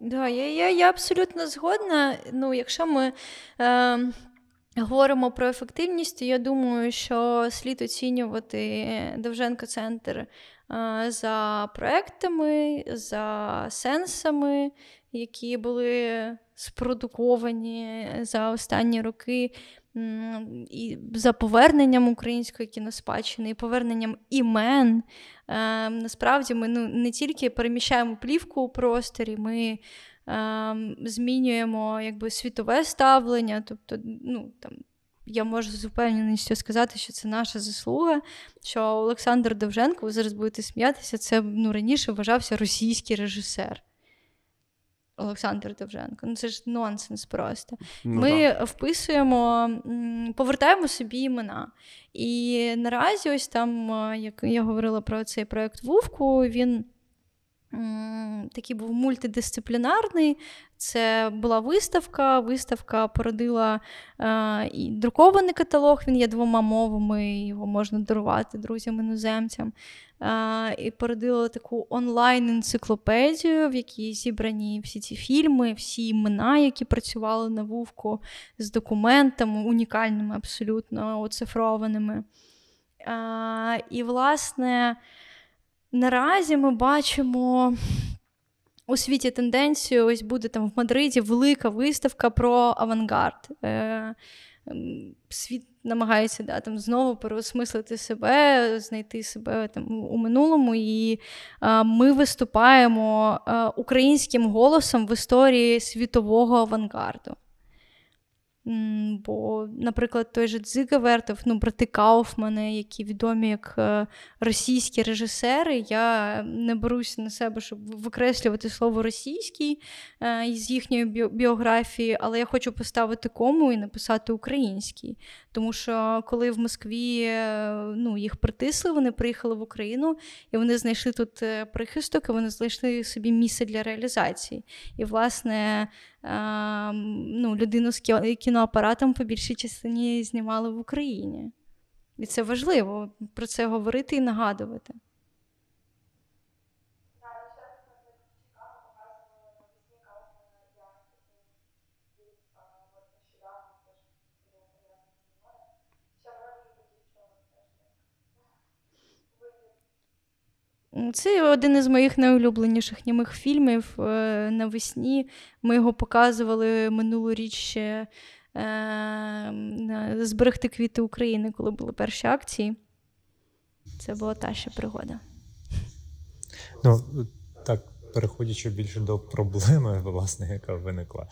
C: Да, я я, я абсолютно згодна. Ну, Якщо ми е, говоримо про ефективність, я думаю, що слід оцінювати Довженко-центр е, за проектами, за сенсами, які були спродуковані за останні роки. І за поверненням української кіноспадщини, і поверненням імен. Е, Насправді ми ну, не тільки переміщаємо плівку у просторі, ми е, змінюємо якби, світове ставлення. Тобто, ну, там, я можу з упевненістю сказати, що це наша заслуга, що Олександр Довженко, ви зараз будете сміятися, це ну, раніше вважався російський режисер. Олександр Довженко. Ну це ж нонсенс просто. Ну, Ми так. вписуємо, повертаємо собі імена. І наразі, ось там, як я говорила про цей проект Вувку, він. Такий був мультидисциплінарний. Це була виставка. Виставка породила е, і друкований каталог, він є двома мовами, його можна дарувати друзям-іноземцям. І породила таку онлайн-енциклопедію, в якій зібрані всі ці фільми, всі імена, які працювали на Вувку з документами, унікальними, абсолютно оцифрованими. І, власне. Наразі ми бачимо у світі тенденцію. Ось буде там в Мадриді велика виставка про авангард. Е, Світ намагається да, там знову переосмислити себе, знайти себе там у минулому. І е, ми виступаємо е, українським голосом в історії світового авангарду. Бо, наприклад, той же Дзига Вертов, ну, брати Кауфмани, які відомі як е, російські режисери, я не беруся на себе, щоб викреслювати слово російський е, із їхньої біографії, але я хочу поставити кому і написати український. Тому що коли в Москві е, ну, їх притисли, вони приїхали в Україну і вони знайшли тут прихисток, і вони знайшли собі місце для реалізації. І, власне, ну, людину з кіноапаратом по більшій частині знімали в Україні. І це важливо про це говорити і нагадувати. Це один із моїх найулюбленіших німих фільмів. Е, навесні ми його показували минулоріч ще е, зберегти квіти України, коли були перші акції. Це була та ще пригода.
B: Ну, так, переходячи більше до проблеми, власне, яка виникла,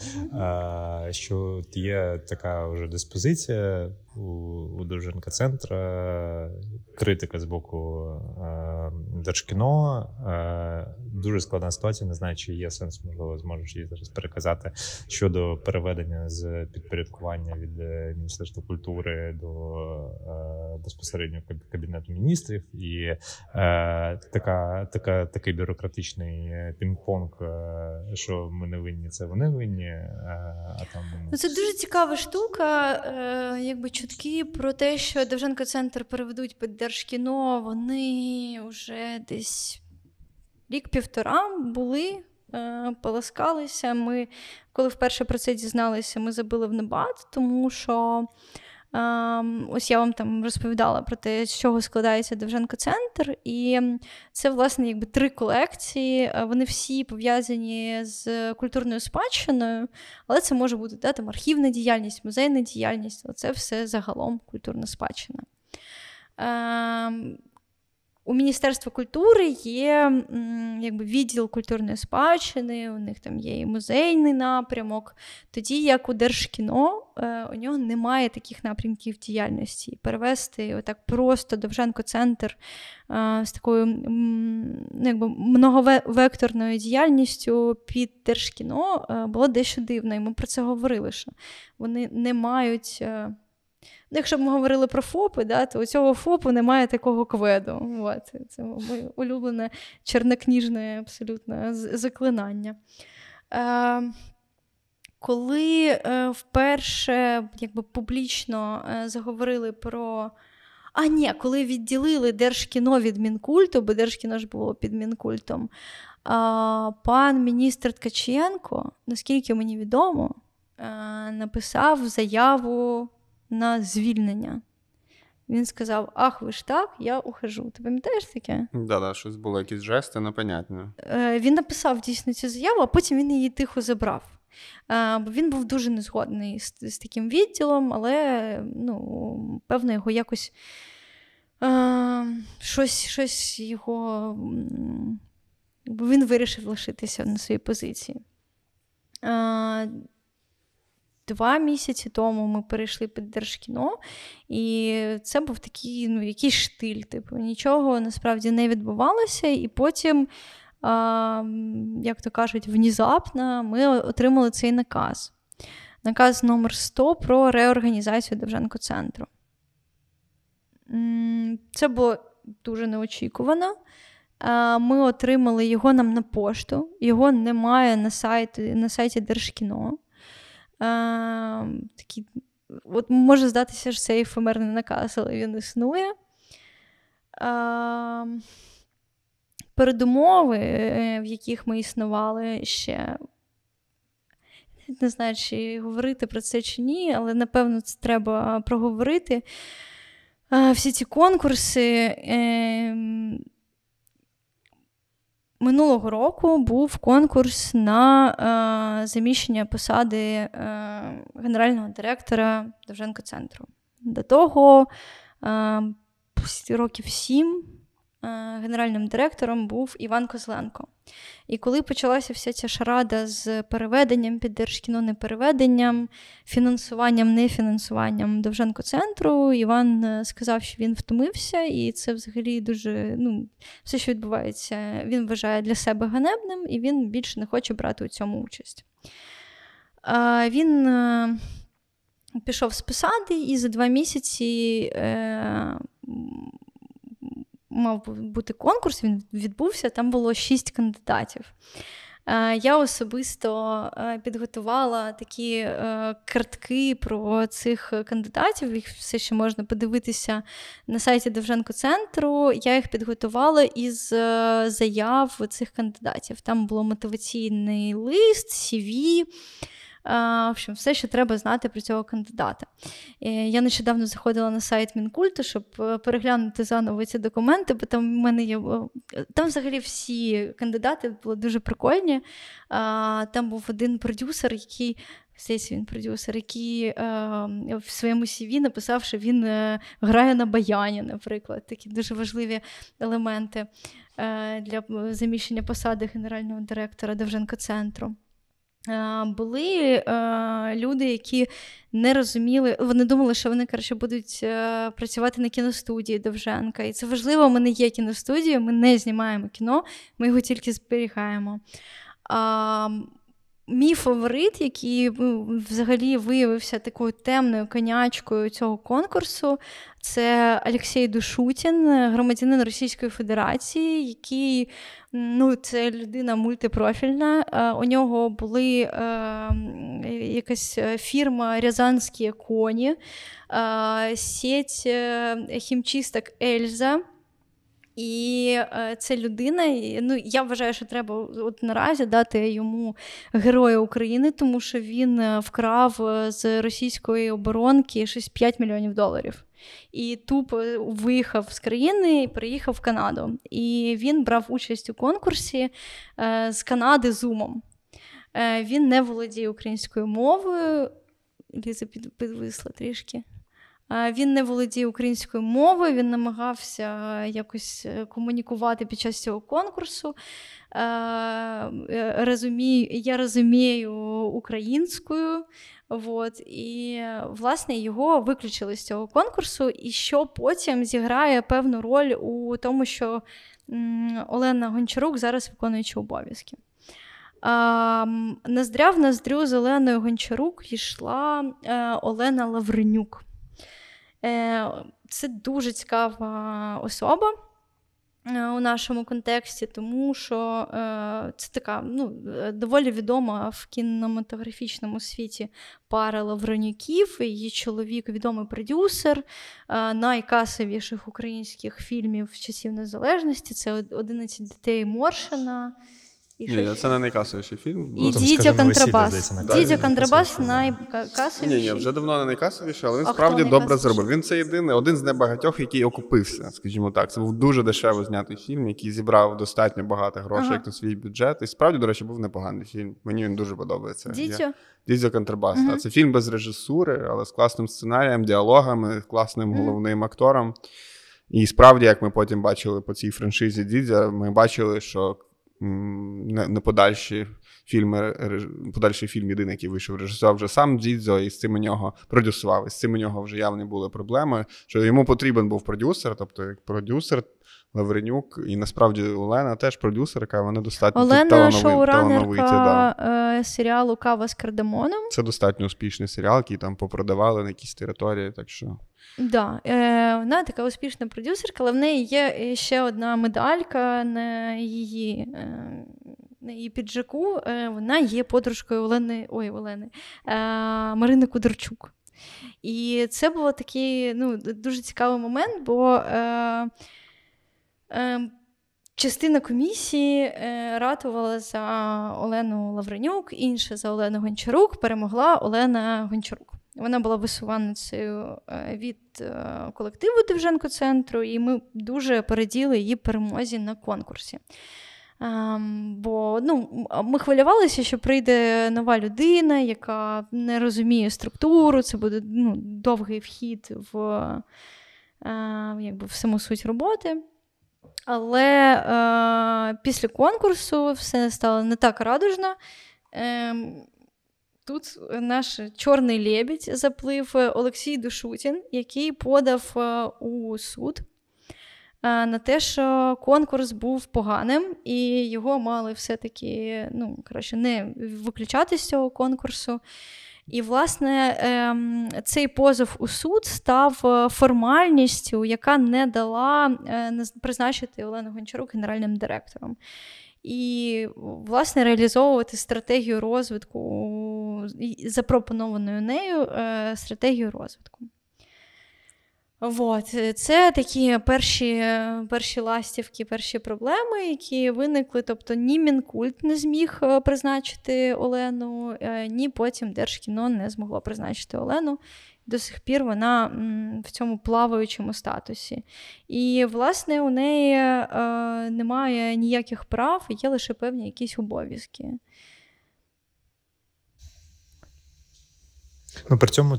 B: що є така вже диспозиція у, Довженка центра, критика з боку а, Держкіно. А, дуже складна ситуація. Не знаю, чи є сенс, можливо, зможеш її зараз переказати щодо переведення з підпорядкування від е, Міністерства культури до е, безпосередньо кабінету міністрів, і е, така, така такий бюрократичний пінг-понг, е, що ми не винні, це вони винні. Е, а там
C: ну, це дуже цікава штука. Е, якби чутки про те, що Довженко центр переведуть під Держкіно, вони вже десь рік-півтора були. Поласкалися. Ми, коли вперше про це дізналися, ми забили в небат, тому що ось я вам там розповідала про те, з чого складається Довженко Центр, і це, власне, якби три колекції. Е, вони всі пов'язані з культурною спадщиною, але це може бути да, там, архівна діяльність, музейна діяльність, Оце це все загалом культурна спадщина. У Міністерства культури є якби, відділ культурної спадщини, у них там є і музейний напрямок. Тоді як у Держкіно е, у нього немає таких напрямків діяльності. Перевести отак просто Довженко-центр е, з такою ну, якби, многовекторною діяльністю під Держкіно е, було дещо дивно. І ми про це говорили, що вони не мають. Ну, якщо б ми говорили про ФОПи, да, то у цього ФОПу немає такого кведу. От. Це моє улюблене чорнокніжне абсолютно заклинання. Е, Коли е, вперше якби, публічно е, заговорили про. А ні, коли відділили Держкіно від Мінкульту, бо Держкіно ж було під Мінкультом, а, пан міністр Ткаченко, наскільки мені відомо, е, написав заяву на звільнення. Він сказав: Ах, ви ж так, я ухожу. Ти пам'ятаєш таке?
D: Да, да, щось було, якісь жести, непонятно.
C: Е, Він написав дійсно цю заяву, а потім він її тихо забрав. Е, бо Він був дуже незгодний з, з таким відділом, але ну, певно, його якось е, щось, щось його. Він вирішив лишитися на своїй позиції. Два місяці тому ми перейшли під Держкіно, і це був такий ну, якийсь штиль. Типу, нічого насправді не відбувалося. І потім, а, як то кажуть, внезапно ми отримали цей наказ. Наказ номер 100 про реорганізацію Довженко центру. Це було дуже неочікувано. Ми отримали його нам на пошту, його немає на сайті, на сайті Держкіно. Такі, от Може здатися, що це ефемерний наказ, але він існує. А, Передумови, е, в яких ми існували ще. Не знаю, чи говорити про це чи ні, але напевно це треба проговорити. Всі ці конкурси. Минулого року був конкурс на е, заміщення посади е, генерального директора Довженко центру. До того е, років сім Е, генеральним директором був Іван Козленко. І коли почалася вся ця шарада з переведенням під Держкіно, непереведенням, фінансуванням, нефінансуванням Довженко-центру, Іван е, сказав, що він втомився, і це взагалі дуже ну, все, що відбувається, він вважає для себе ганебним, і він більше не хоче брати у цьому участь. Він е, пішов з посади, і за два місяці мав бути конкурс, він відбувся, там було шість кандидатів. Е, я особисто е, підготувала такі е, картки про цих кандидатів. Їх все ще можна подивитися на сайті Довженко центру. Я їх підготувала із заяв цих кандидатів. Там було мотиваційний лист, CV, в общем, все, що треба знати про цього кандидата. Я нещодавно заходила на сайт Мінкульту, щоб е, переглянути заново ці документи, бо там в мене є. Там взагалі всі кандидати були дуже прикольні. Там був один продюсер, який. Здається, він продюсер, який е, в своєму CV написав, що він е, грає на баяні, наприклад, такі дуже важливі елементи е, для заміщення посади генерального директора Довженко центру. Були люди, які не розуміли, вони думали, що вони коротше, будуть е, працювати на кіностудії Довженка. І це важливо, ми не є кіностудія, ми не знімаємо кіно, ми його тільки зберігаємо. Мій фаворит, який ну, взагалі виявився такою темною конячкою цього конкурсу, це Олексій Душутін, громадянин Російської Федерації, який ну, це людина мультипрофільна. У нього були е, якась фірма Рязанські коні, е, сеть е, хімчисток Ельза. І е, це людина, ну я вважаю, що треба от наразі дати йому Героя України, тому що він е, вкрав е, з російської оборонки щось 5 мільйонів доларів. І тупо виїхав з країни і приїхав в Канаду. І він брав участь у конкурсі е, з Канади Зумом. Е, Він не володіє українською мовою. Ліза підвисла трішки. Він не володіє українською мовою, він намагався якось е, комунікувати під час цього конкурсу. Е, Я розумію українською. От, І, власне, його виключили з цього конкурсу, і що потім зіграє певну роль у тому, що Олена Гончарук зараз виконуючи обов'язки. Ноздря в ноздрю з Оленою Гончарук йшла е, Олена Лавренюк. Е, це дуже цікава особа. Е, у нашому контексті, тому що е, це така ну, доволі відома в кінематографічному світі пара Лавронюків. Її чоловік відомий продюсер найкасовіших українських фільмів часів незалежності. Це «11 дітей Моршина.
D: І ні, це не найкасовіший фільм.
C: І ну, Дідьо Контрабас. Дідьо Контрабас найкасовіший.
D: Ні, ні, вже давно не найкасовіший, але він а справді добре зробив. Він це єдиний, один з небагатьох, який окупився, скажімо так. Це був дуже дешево знятий фільм, який зібрав достатньо багато грошей ага. як на свій бюджет. І справді, до речі, був непоганий фільм. Мені він дуже подобається.
C: Дідьо?
D: Дідьо Контрабас. Ага. Це фільм без режисури, але з класним сценарієм, діалогами, класним ага. головним актором. І справді, як ми потім бачили по цій франшизі Дідзя, ми бачили, що не, не подальші фільми, подальший фільм єдиний, який вийшов, режисував вже сам Дзідзо, і з цим у нього продюсував. І з цим у нього вже явно були проблеми. Що йому потрібен був продюсер, тобто як продюсер. Лавренюк, і насправді Олена теж продюсерка, вона достатньо
C: Олена шоуранерка да. Е, серіалу Кава з кардамоном.
D: Це достатньо успішний серіал, який там попродавали на якісь території. так що...
C: Да, е, Вона така успішна продюсерка, але в неї є ще одна медалька на її е, на її піджаку. Е, Вона є подружкою Олени ой, Олени, е, Марини Кудорчук. І це був такий ну, дуже цікавий момент, бо е, е, частина комісії е, ратувала за Олену Лавренюк, інша за Олену Гончарук, перемогла Олена Гончарук. Вона була висуванницею е, від е, колективу Довженко центру, і ми дуже переділи її перемозі на конкурсі. Ем, бо ну, ми хвилювалися, що прийде нова людина, яка не розуміє структуру, це буде ну, довгий вхід в якби, в саму суть роботи. Але е, після конкурсу все стало не так радужно. Е, Тут наш чорний лебідь заплив Олексій Душутін, який подав е, у суд Е, на те, що конкурс був поганим, і його мали все-таки ну, коротше, не виключати з цього конкурсу. І, власне, ем, цей позов у суд став е, формальністю, яка не дала е, призначити Олену Гончарук генеральним директором. І, власне, реалізовувати стратегію розвитку, запропонованою нею стратегію розвитку. Вот. Це такі перші перші ластівки, перші проблеми, які виникли. Тобто ні Мінкульт не зміг е, призначити Олену, е, ні потім Держкіно не змогло призначити Олену. До сих пір вона в цьому плаваючому статусі. І, власне, у неї е, немає ніяких прав, є лише певні якісь обов'язки.
B: Ну, При цьому,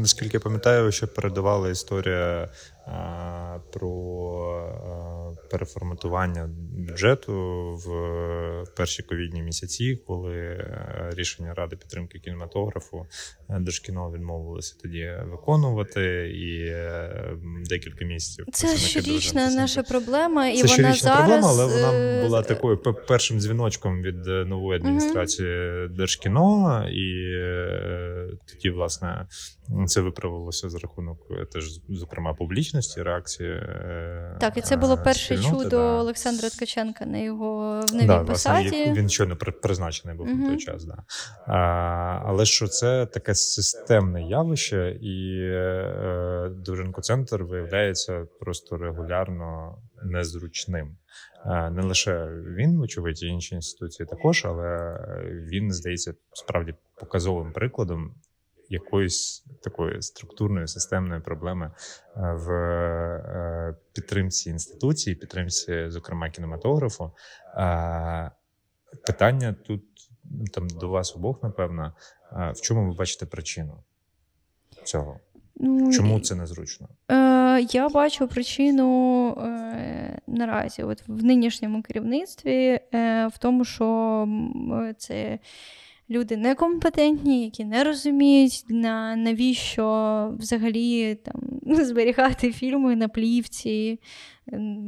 B: наскільки я пам'ятаю, що передавала історія про переформатування бюджету в перші ковідні місяці, коли е, рішення ради підтримки кінематографу е, Держкіно відмовилося тоді виконувати, і е, декілька місяців
C: це щорічна наша проблема, і
B: це
C: вона зараз...
B: проблема, але вона була такою першим дзвіночком від нової адміністрації mm-hmm. Держкіно, і тоді, власне, це виправилося за рахунок теж, зокрема, публічності реакції.
C: Е, так, і це було перше чудо да. Олександра Ткаченка на його в новій
B: да,
C: посаді.
B: Власне, він щойно призначений був uh на той час. Да. А, Але що це таке системне явище, і е, Довженко-центр виявляється просто регулярно незручним. Е, не лише він, вочевидь, і інші інституції також, але він здається справді показовим прикладом якоїсь такої структурної системної проблеми е, в е, підтримці інституції, підтримці, зокрема, кінематографу. Питання тут там до вас обох, напевно, в чому ви бачите причину цього? Ну, Чому це незручно?
C: Е, Я бачу причину е, наразі, от в нинішньому керівництві, е, в тому, що це люди некомпетентні, які не розуміють, на навіщо взагалі там зберігати фільми на плівці,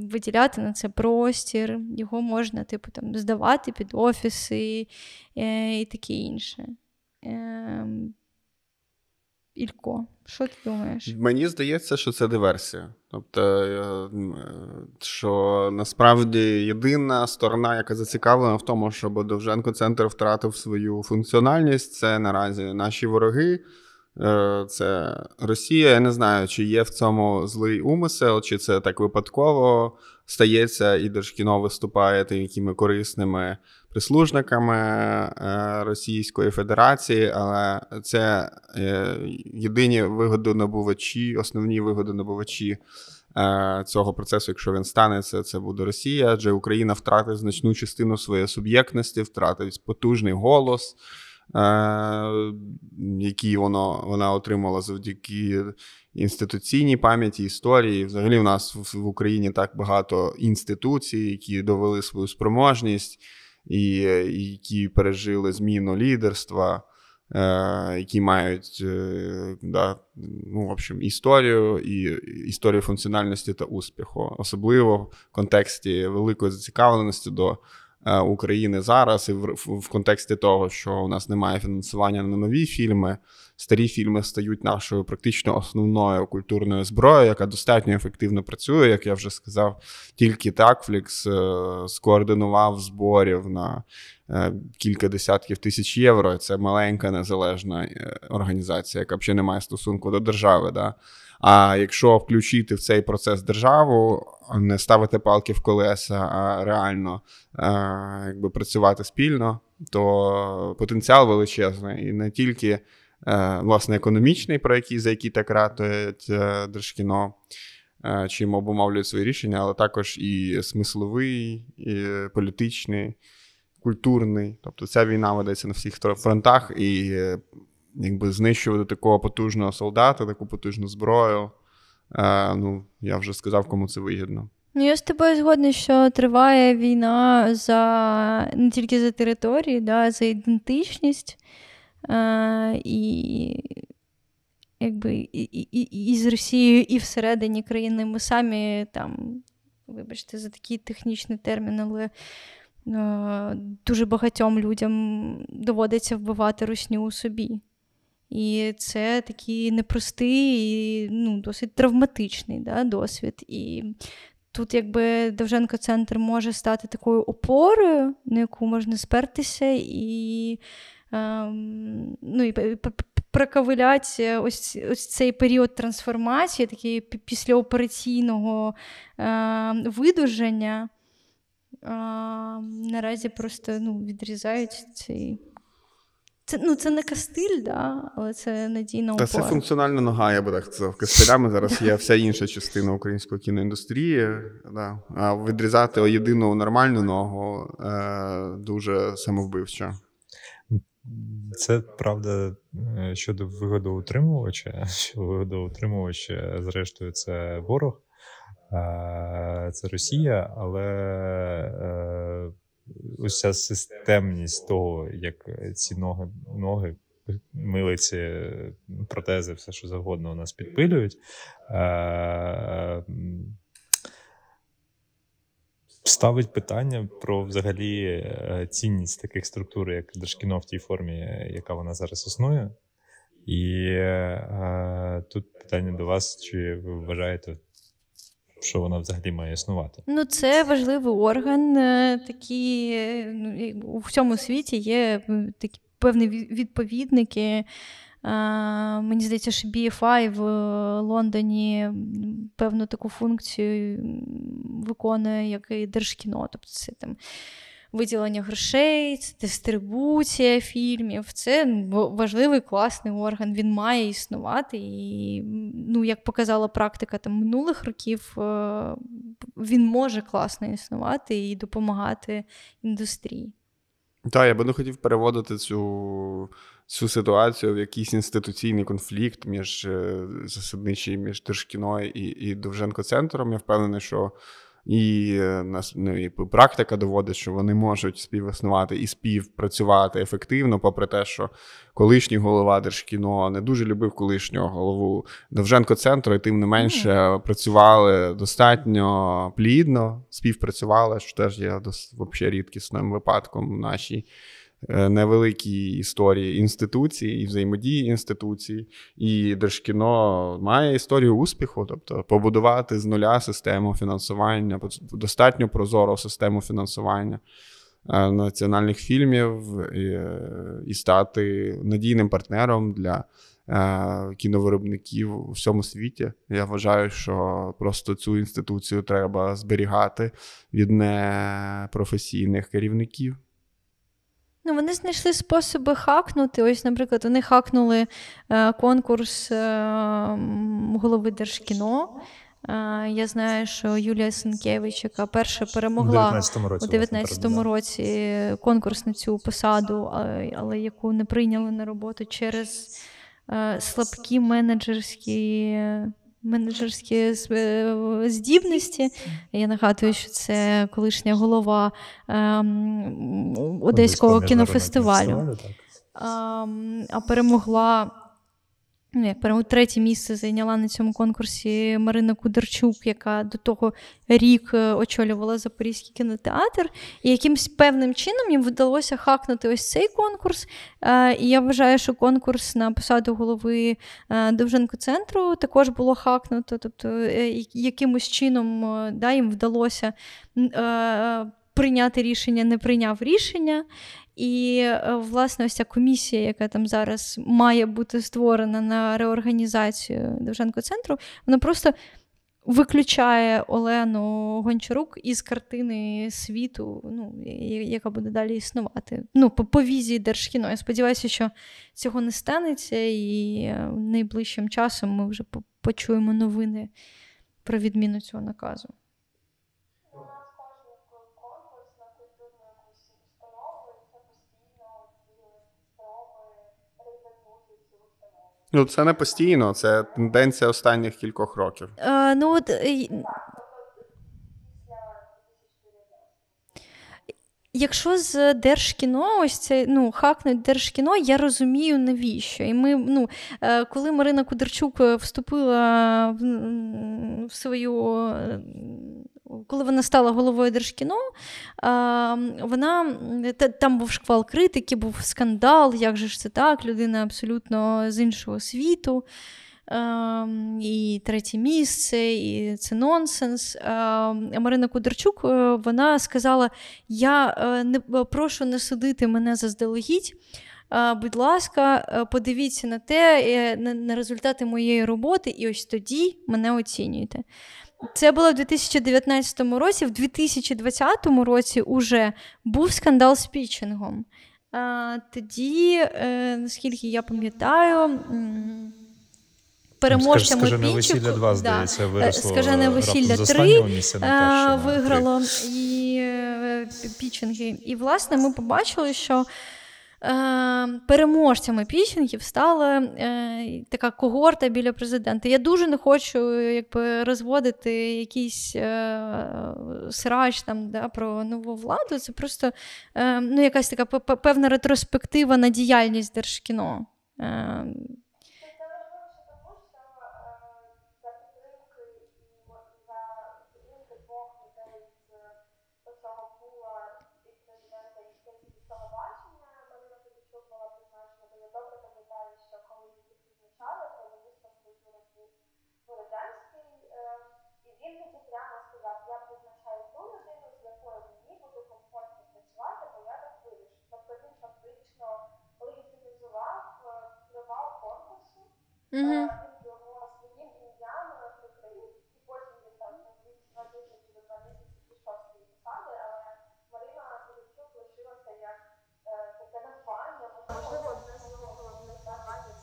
C: виділяти на це простір, його можна типу, там, здавати під офіси е, і таке інше. Е, Ілько, що ти думаєш?
D: Мені здається, що це диверсія. Тобто, е, що насправді єдина сторона, яка зацікавлена в тому, щоб Довженко центр втратив свою функціональність, це наразі наші вороги. Е, це Росія. Я не знаю, чи є в цьому злий умисел, чи це так випадково стається, і Держкіно виступає такими корисними прислужниками е, Російської Федерації, але це е, єдині вигодонабувачі, основні вигодонабувачі цього процесу, якщо він станеться, це буде Росія, адже Україна втратить значну частину своєї суб'єктності, втратить потужний голос. Е, які воно, вона отримала завдяки інституційній пам'яті, історії. Взагалі, в нас в Україні так багато інституцій, які довели свою спроможність, і які пережили зміну лідерства. Е, які мають е, да, ну, в общем, історію і історію функціональності та успіху, особливо в контексті великої зацікавленості до України зараз, і в, в контексті того, що у нас немає фінансування на нові фільми. Старі фільми стають нашою практично основною культурною зброєю, яка достатньо ефективно працює, як я вже сказав. Тільки Такфлікс скоординував зборів на е, кілька десятків тисяч євро. Це маленька незалежна е, організація, яка взагалі не має стосунку до держави. Да? А якщо включити в цей процес державу, не ставити палки в колеса, а реально е, якби працювати спільно, то потенціал величезний і не тільки е, власне економічний, про який за який так ратують е, держкіно. чим обумовлюють свої рішення, але також і смисловий, і політичний, культурний. Тобто ця війна ведеться на всіх фронтах і якби знищувати такого потужного солдата, таку потужну зброю. Ну, я вже сказав, кому це вигідно.
C: Ну, я з тобою згодна, що триває війна за не тільки за території, да, за ідентичність. Е, і якби і, і, і з Росією, і всередині країни ми самі там, вибачте, за такий технічний термін, але е, дуже багатьом людям доводиться вбивати русню у собі. І це такий непростий і ну, досить травматичний да, досвід. І тут, якби Довженко-центр може стати такою опорою, на яку можна спертися, і ем, ну, і проковиляти ось ось цей період трансформації, такий післяопераційного е, видуження. Е, наразі просто ну, відрізають цей. Це ну, це не кастиль, да, але це надійна опора.
D: Та це функціональна нога, я би так сказав. Кастилями зараз є вся інша частина української кіноіндустрії. Да. А відрізати єдину нормальну ногу е, дуже самовбивчо.
B: Це правда е, щодо вигодоутримувача. Що вигодоутримувач, зрештою, це ворог, це Росія, але е, ця системність того, як ці ноги, ноги, милиці, протези, все що завгодно у нас підпилюють. Е, ставить питання про взагалі е, цінність таких структур, як Держкіно в тій формі, яка вона зараз існує. І е, тут питання до вас: чи ви вважаєте, що вона взагалі має існувати?
C: Ну, це важливий орган. Е, такі ну, у всьому світі є такі певні відповідники. Мені здається, що BFI в Лондоні певну таку функцію виконує, як і Держкіно. Тобто це там виділення грошей, це дистрибуція фільмів. Це важливий класний орган, він має існувати. І, ну, як показала практика там, минулих років, е, він може класно існувати і допомагати індустрії.
D: Так, я би не хотів переводити цю цю ситуацію в якийсь інституційний конфлікт між е, засадничий між Держкіно і і Довженко-центром. Я впевнений, що і е, нас ну, і практика доводить, що вони можуть співіснувати і співпрацювати ефективно, попри те, що колишній голова Держкіно не дуже любив колишнього голову Довженко-центру, і тим не менше mm. працювали достатньо плідно, співпрацювали, що теж є взагалі рідкісним випадком в нашій. Е, невеликій історії інституції і взаємодії інституцій, і Держкіно має історію успіху, тобто побудувати з нуля систему фінансування, достатньо прозору систему фінансування. Е, національних фільмів і, і стати надійним партнером для е, кіновиробників у всьому світі. Я вважаю, що просто цю інституцію треба зберігати від непрофесійних керівників.
C: Ну, Вони знайшли способи хакнути. Ось, наприклад, вони хакнули е, конкурс е, голови Держкіно. Е, я знаю, що Юлія Сенкевич, яка перша перемогла у 19-му році конкурс на цю посаду, але яку не прийняли на роботу через е, слабкі менеджерські менеджерські здібності. Я нагадую, що це колишня голова ем, Одеського кінофестивалю. А перемогла як прямо третє місце зайняла на цьому конкурсі Марина Кудерчук, яка до того рік е, очолювала Запорізький кінотеатр, і якимось певним чином їм вдалося хакнути ось цей конкурс. Е, і я вважаю, що конкурс на посаду голови е, Довженко-центру також було хакнуто. Тобто, якимось чином да, їм вдалося прийняти рішення, не прийняв рішення. І, е, власне, ось ця комісія, яка там зараз має бути створена на реорганізацію Довженко-центру, вона просто виключає Олену Гончарук із картини світу, ну, яка буде далі існувати. Ну, по, по візії Держкіно. Я сподіваюся, що цього не станеться, і е, найближчим часом ми вже почуємо новини про відміну цього наказу.
D: Ну, це не постійно, це тенденція останніх кількох років.
C: Е, ну, от, Якщо з Держкіно, ось це ну, хакнуть Держкіно, я розумію, навіщо. І ми, ну, е, коли Марина Кудерчук е, вступила в свою. Е, коли вона стала головою Держкіно, вона там був шквал критики, був скандал, як же ж це так, людина абсолютно з іншого світу. І третє місце, і це нонсенс. Марина Кудерчук е, вона сказала: Я е, не прошу не судити мене заздалегідь. Е, будь ласка, подивіться на те, на результати моєї роботи, і ось тоді мене оцінюєте. Це було в 2019 році, в 2020 році уже був скандал з пічингом. Тоді, наскільки я пам'ятаю, переможцями
B: Скажене весілля 2, здається, виросло Скажене
C: весілля 3 виграло і е, пічинги. І, власне, ми побачили, що. Е, переможцями пічингів стала е, така когорта біля президента. Я дуже не хочу якби, розводити якийсь е, срач там, да, про нову владу. Це просто ну, якась така певна ретроспектива на діяльність держкіно. Е,
E: Угу. Він його своїм ім'ям прикрив, і потім він там два тижні чи два місяці пішов з цієї посади, але Марина Сидорчук лишилася як таке надбання, можливо, одне з надбання цій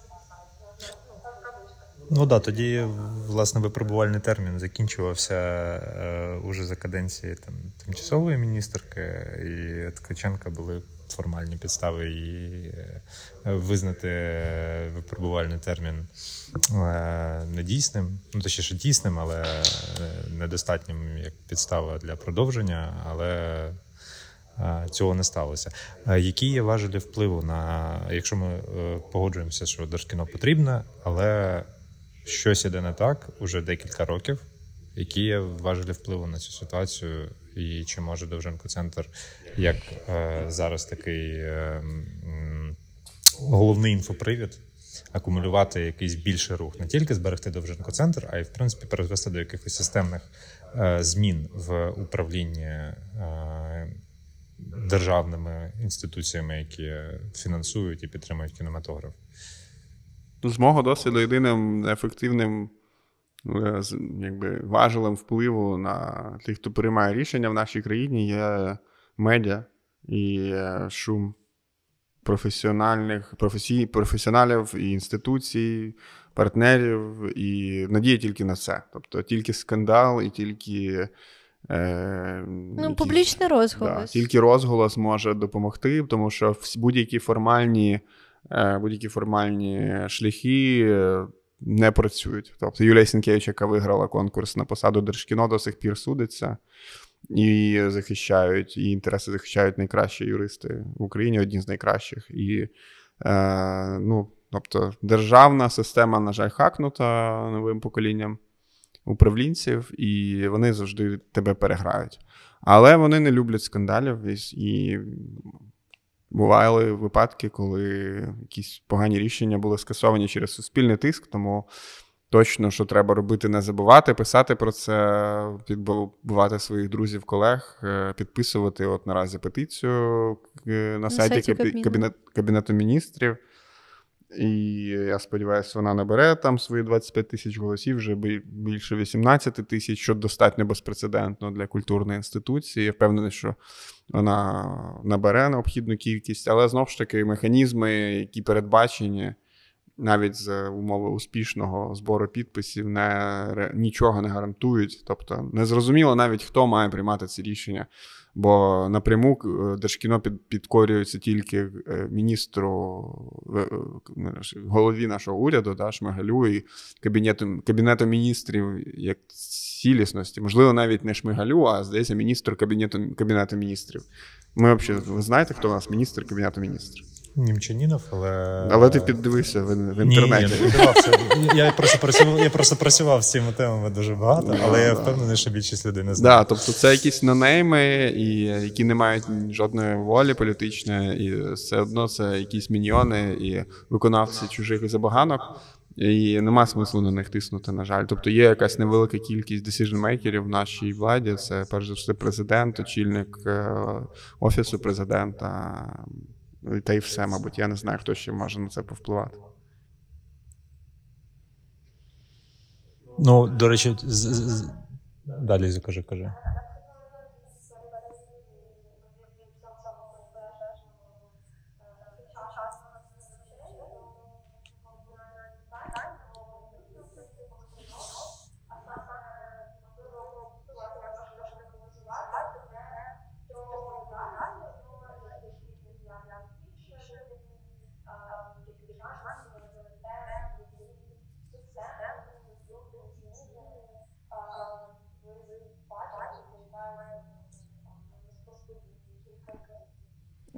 E: посаді.
B: Ну так, да, тоді власне випробувальний термін закінчувався е, уже за каденції там тимчасової міністерки, і Ткаченка були формальні підстави і е, визнати випробувальний термін е, недійсним, ну точніше дійсним, але е, недостатнім як підстава для продовження, але цього не сталося. Які є важелі впливу на якщо ми погоджуємося, що Держкіно потрібне, але щось іде не так уже декілька років. Які є важелі впливу на цю ситуацію, і чи може Довженко центр як е, зараз такий е, головний інфопривід акумулювати якийсь більший рух, не тільки зберегти Довженко центр, а й в принципі перевести до якихось системних е, змін в управлінні е, державними інституціями, які фінансують і підтримують кінематограф.
D: З мого досвіду єдиним ефективним якби, важелем впливу на тих, хто приймає рішення в нашій країні, є медіа і шум професіональних професій, професіоналів і інституцій, партнерів, і надія тільки на це. Тобто тільки скандал, і тільки.
C: Е, ну, якісь, Публічний розголос. Да,
D: тільки розголос може допомогти, тому що будь-які формальні е, будь-які формальні шляхи не працюють. Тобто Юлія Сінкевич, яка виграла конкурс на посаду Держкіно, до сих пір судиться і захищають, і інтереси захищають найкращі юристи в Україні, одні з найкращих. І е, ну, тобто, державна система, на жаль, хакнута новим поколінням управлінців, і вони завжди тебе переграють. Але вони не люблять скандалів і. Бували випадки, коли якісь погані рішення були скасовані через суспільний тиск, тому точно, що треба робити, не забувати, писати про це, підбувати своїх друзів, колег, е, підписувати от наразі петицію е, на, на сайті, сайті Кабінет, Кабінету міністрів. І я сподіваюся, вона набере там свої 25 тисяч голосів, вже більше 18 тисяч, що достатньо безпрецедентно для культурної інституції. Я впевнений, що вона набере необхідну кількість, але знову ж таки механізми, які передбачені навіть з умови успішного збору підписів не нічого не гарантують. Тобто не зрозуміло навіть хто має приймати ці рішення. Бо напряму е, Держкіно під, підкорюється тільки е, міністру голові нашого уряду, да, Шмигалю і кабінету кабінету міністрів як цілісності. Можливо, навіть не Шмигалю, а здається, міністр кабінету кабінету міністрів. Ми взагалі, ви знаєте, хто у нас міністр кабінету міністрів?
B: Німчанінов, але.
D: Але ти піддивився в, в інтернеті.
B: Ні, я Я просто працював я просто працював з цими темами дуже багато, але я впевнений, що більшість людей не знає.
D: Да, тобто це якісь нонейми, і, які не мають жодної волі політичної, і все одно це якісь міньйони і виконавці чужих забаганок. І нема смислу на них тиснути, на жаль. Тобто є якась невелика кількість decision-мейкерів в нашій владі. Це перш за все президент, очільник е, офісу президента. Та й все, мабуть, я не знаю, хто ще може на це повпливати.
B: Ну, до речі, з, з... далі закажи, кажи.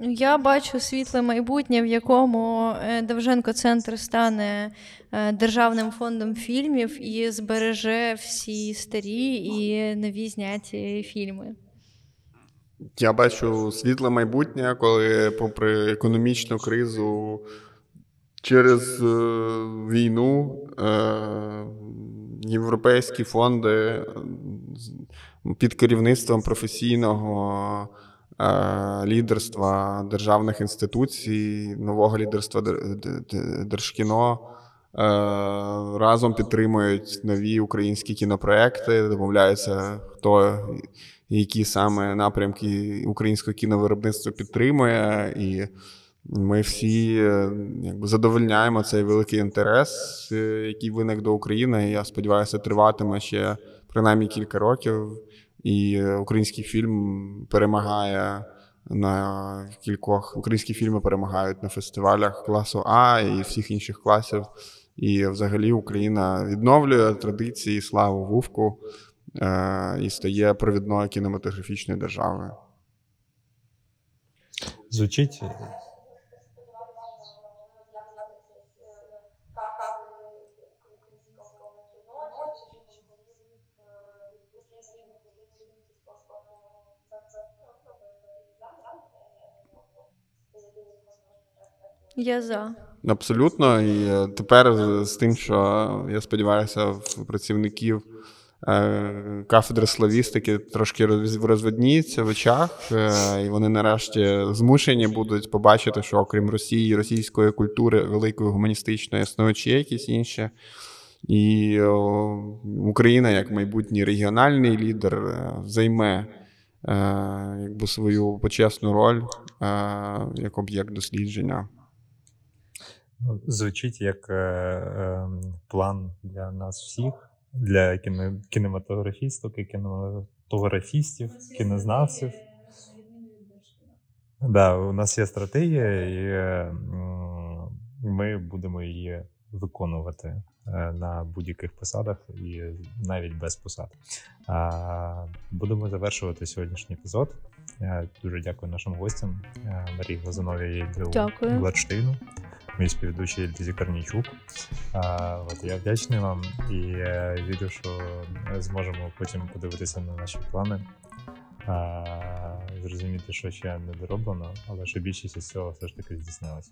C: Я бачу світле майбутнє, в якому е, Довженко Центр стане е, державним фондом фільмів і збереже всі старі і нові зняті фільми.
D: Я бачу світле майбутнє, коли, попри економічну кризу, через е, війну європейські фонди під керівництвом професійного. Е, лідерства державних інституцій, нового лідерства Держкіно. Е, разом підтримують нові українські кінопроекти, домовляються, хто які саме напрямки українського кіновиробництва підтримує, і ми всі е, якби задовольняємо цей великий інтерес, який виник до України. Я сподіваюся, триватиме ще принаймні кілька років. І український фільм перемагає на кількох українські фільми перемагають на фестивалях класу А і всіх інших класів. І взагалі Україна відновлює традиції, славу вувку е- і стає провідною кінематографічною державою.
B: Звучить
C: Я за.
D: Абсолютно. І е, тепер з тим, що я сподіваюся, в працівників е, кафедри славістики трошки розвидніється в очах, е, і вони нарешті змушені будуть побачити, що окрім Росії, російської культури, великої гуманістичної існують якісь інші. І Україна, як майбутній регіональний лідер, займе якби свою почесну роль як об'єкт дослідження.
B: Ну, звучить як е, е, план для нас всіх, для кіно, кінематографісток і кінематографістів, кінознавців. Да, у нас є стратегія, і е, ми будемо її виконувати е, на будь-яких посадах і навіть без посад. Будемо завершувати сьогоднішній епізод. Дуже дякую нашим гостям е, Марії Глазановій і Гладштейну мій співведучий Лізі Корнійчук. От Я вдячний вам і вірю, що ми зможемо потім подивитися на наші плани, зрозуміти, що ще не дороблено, але що більшість із цього все ж таки здійснилося.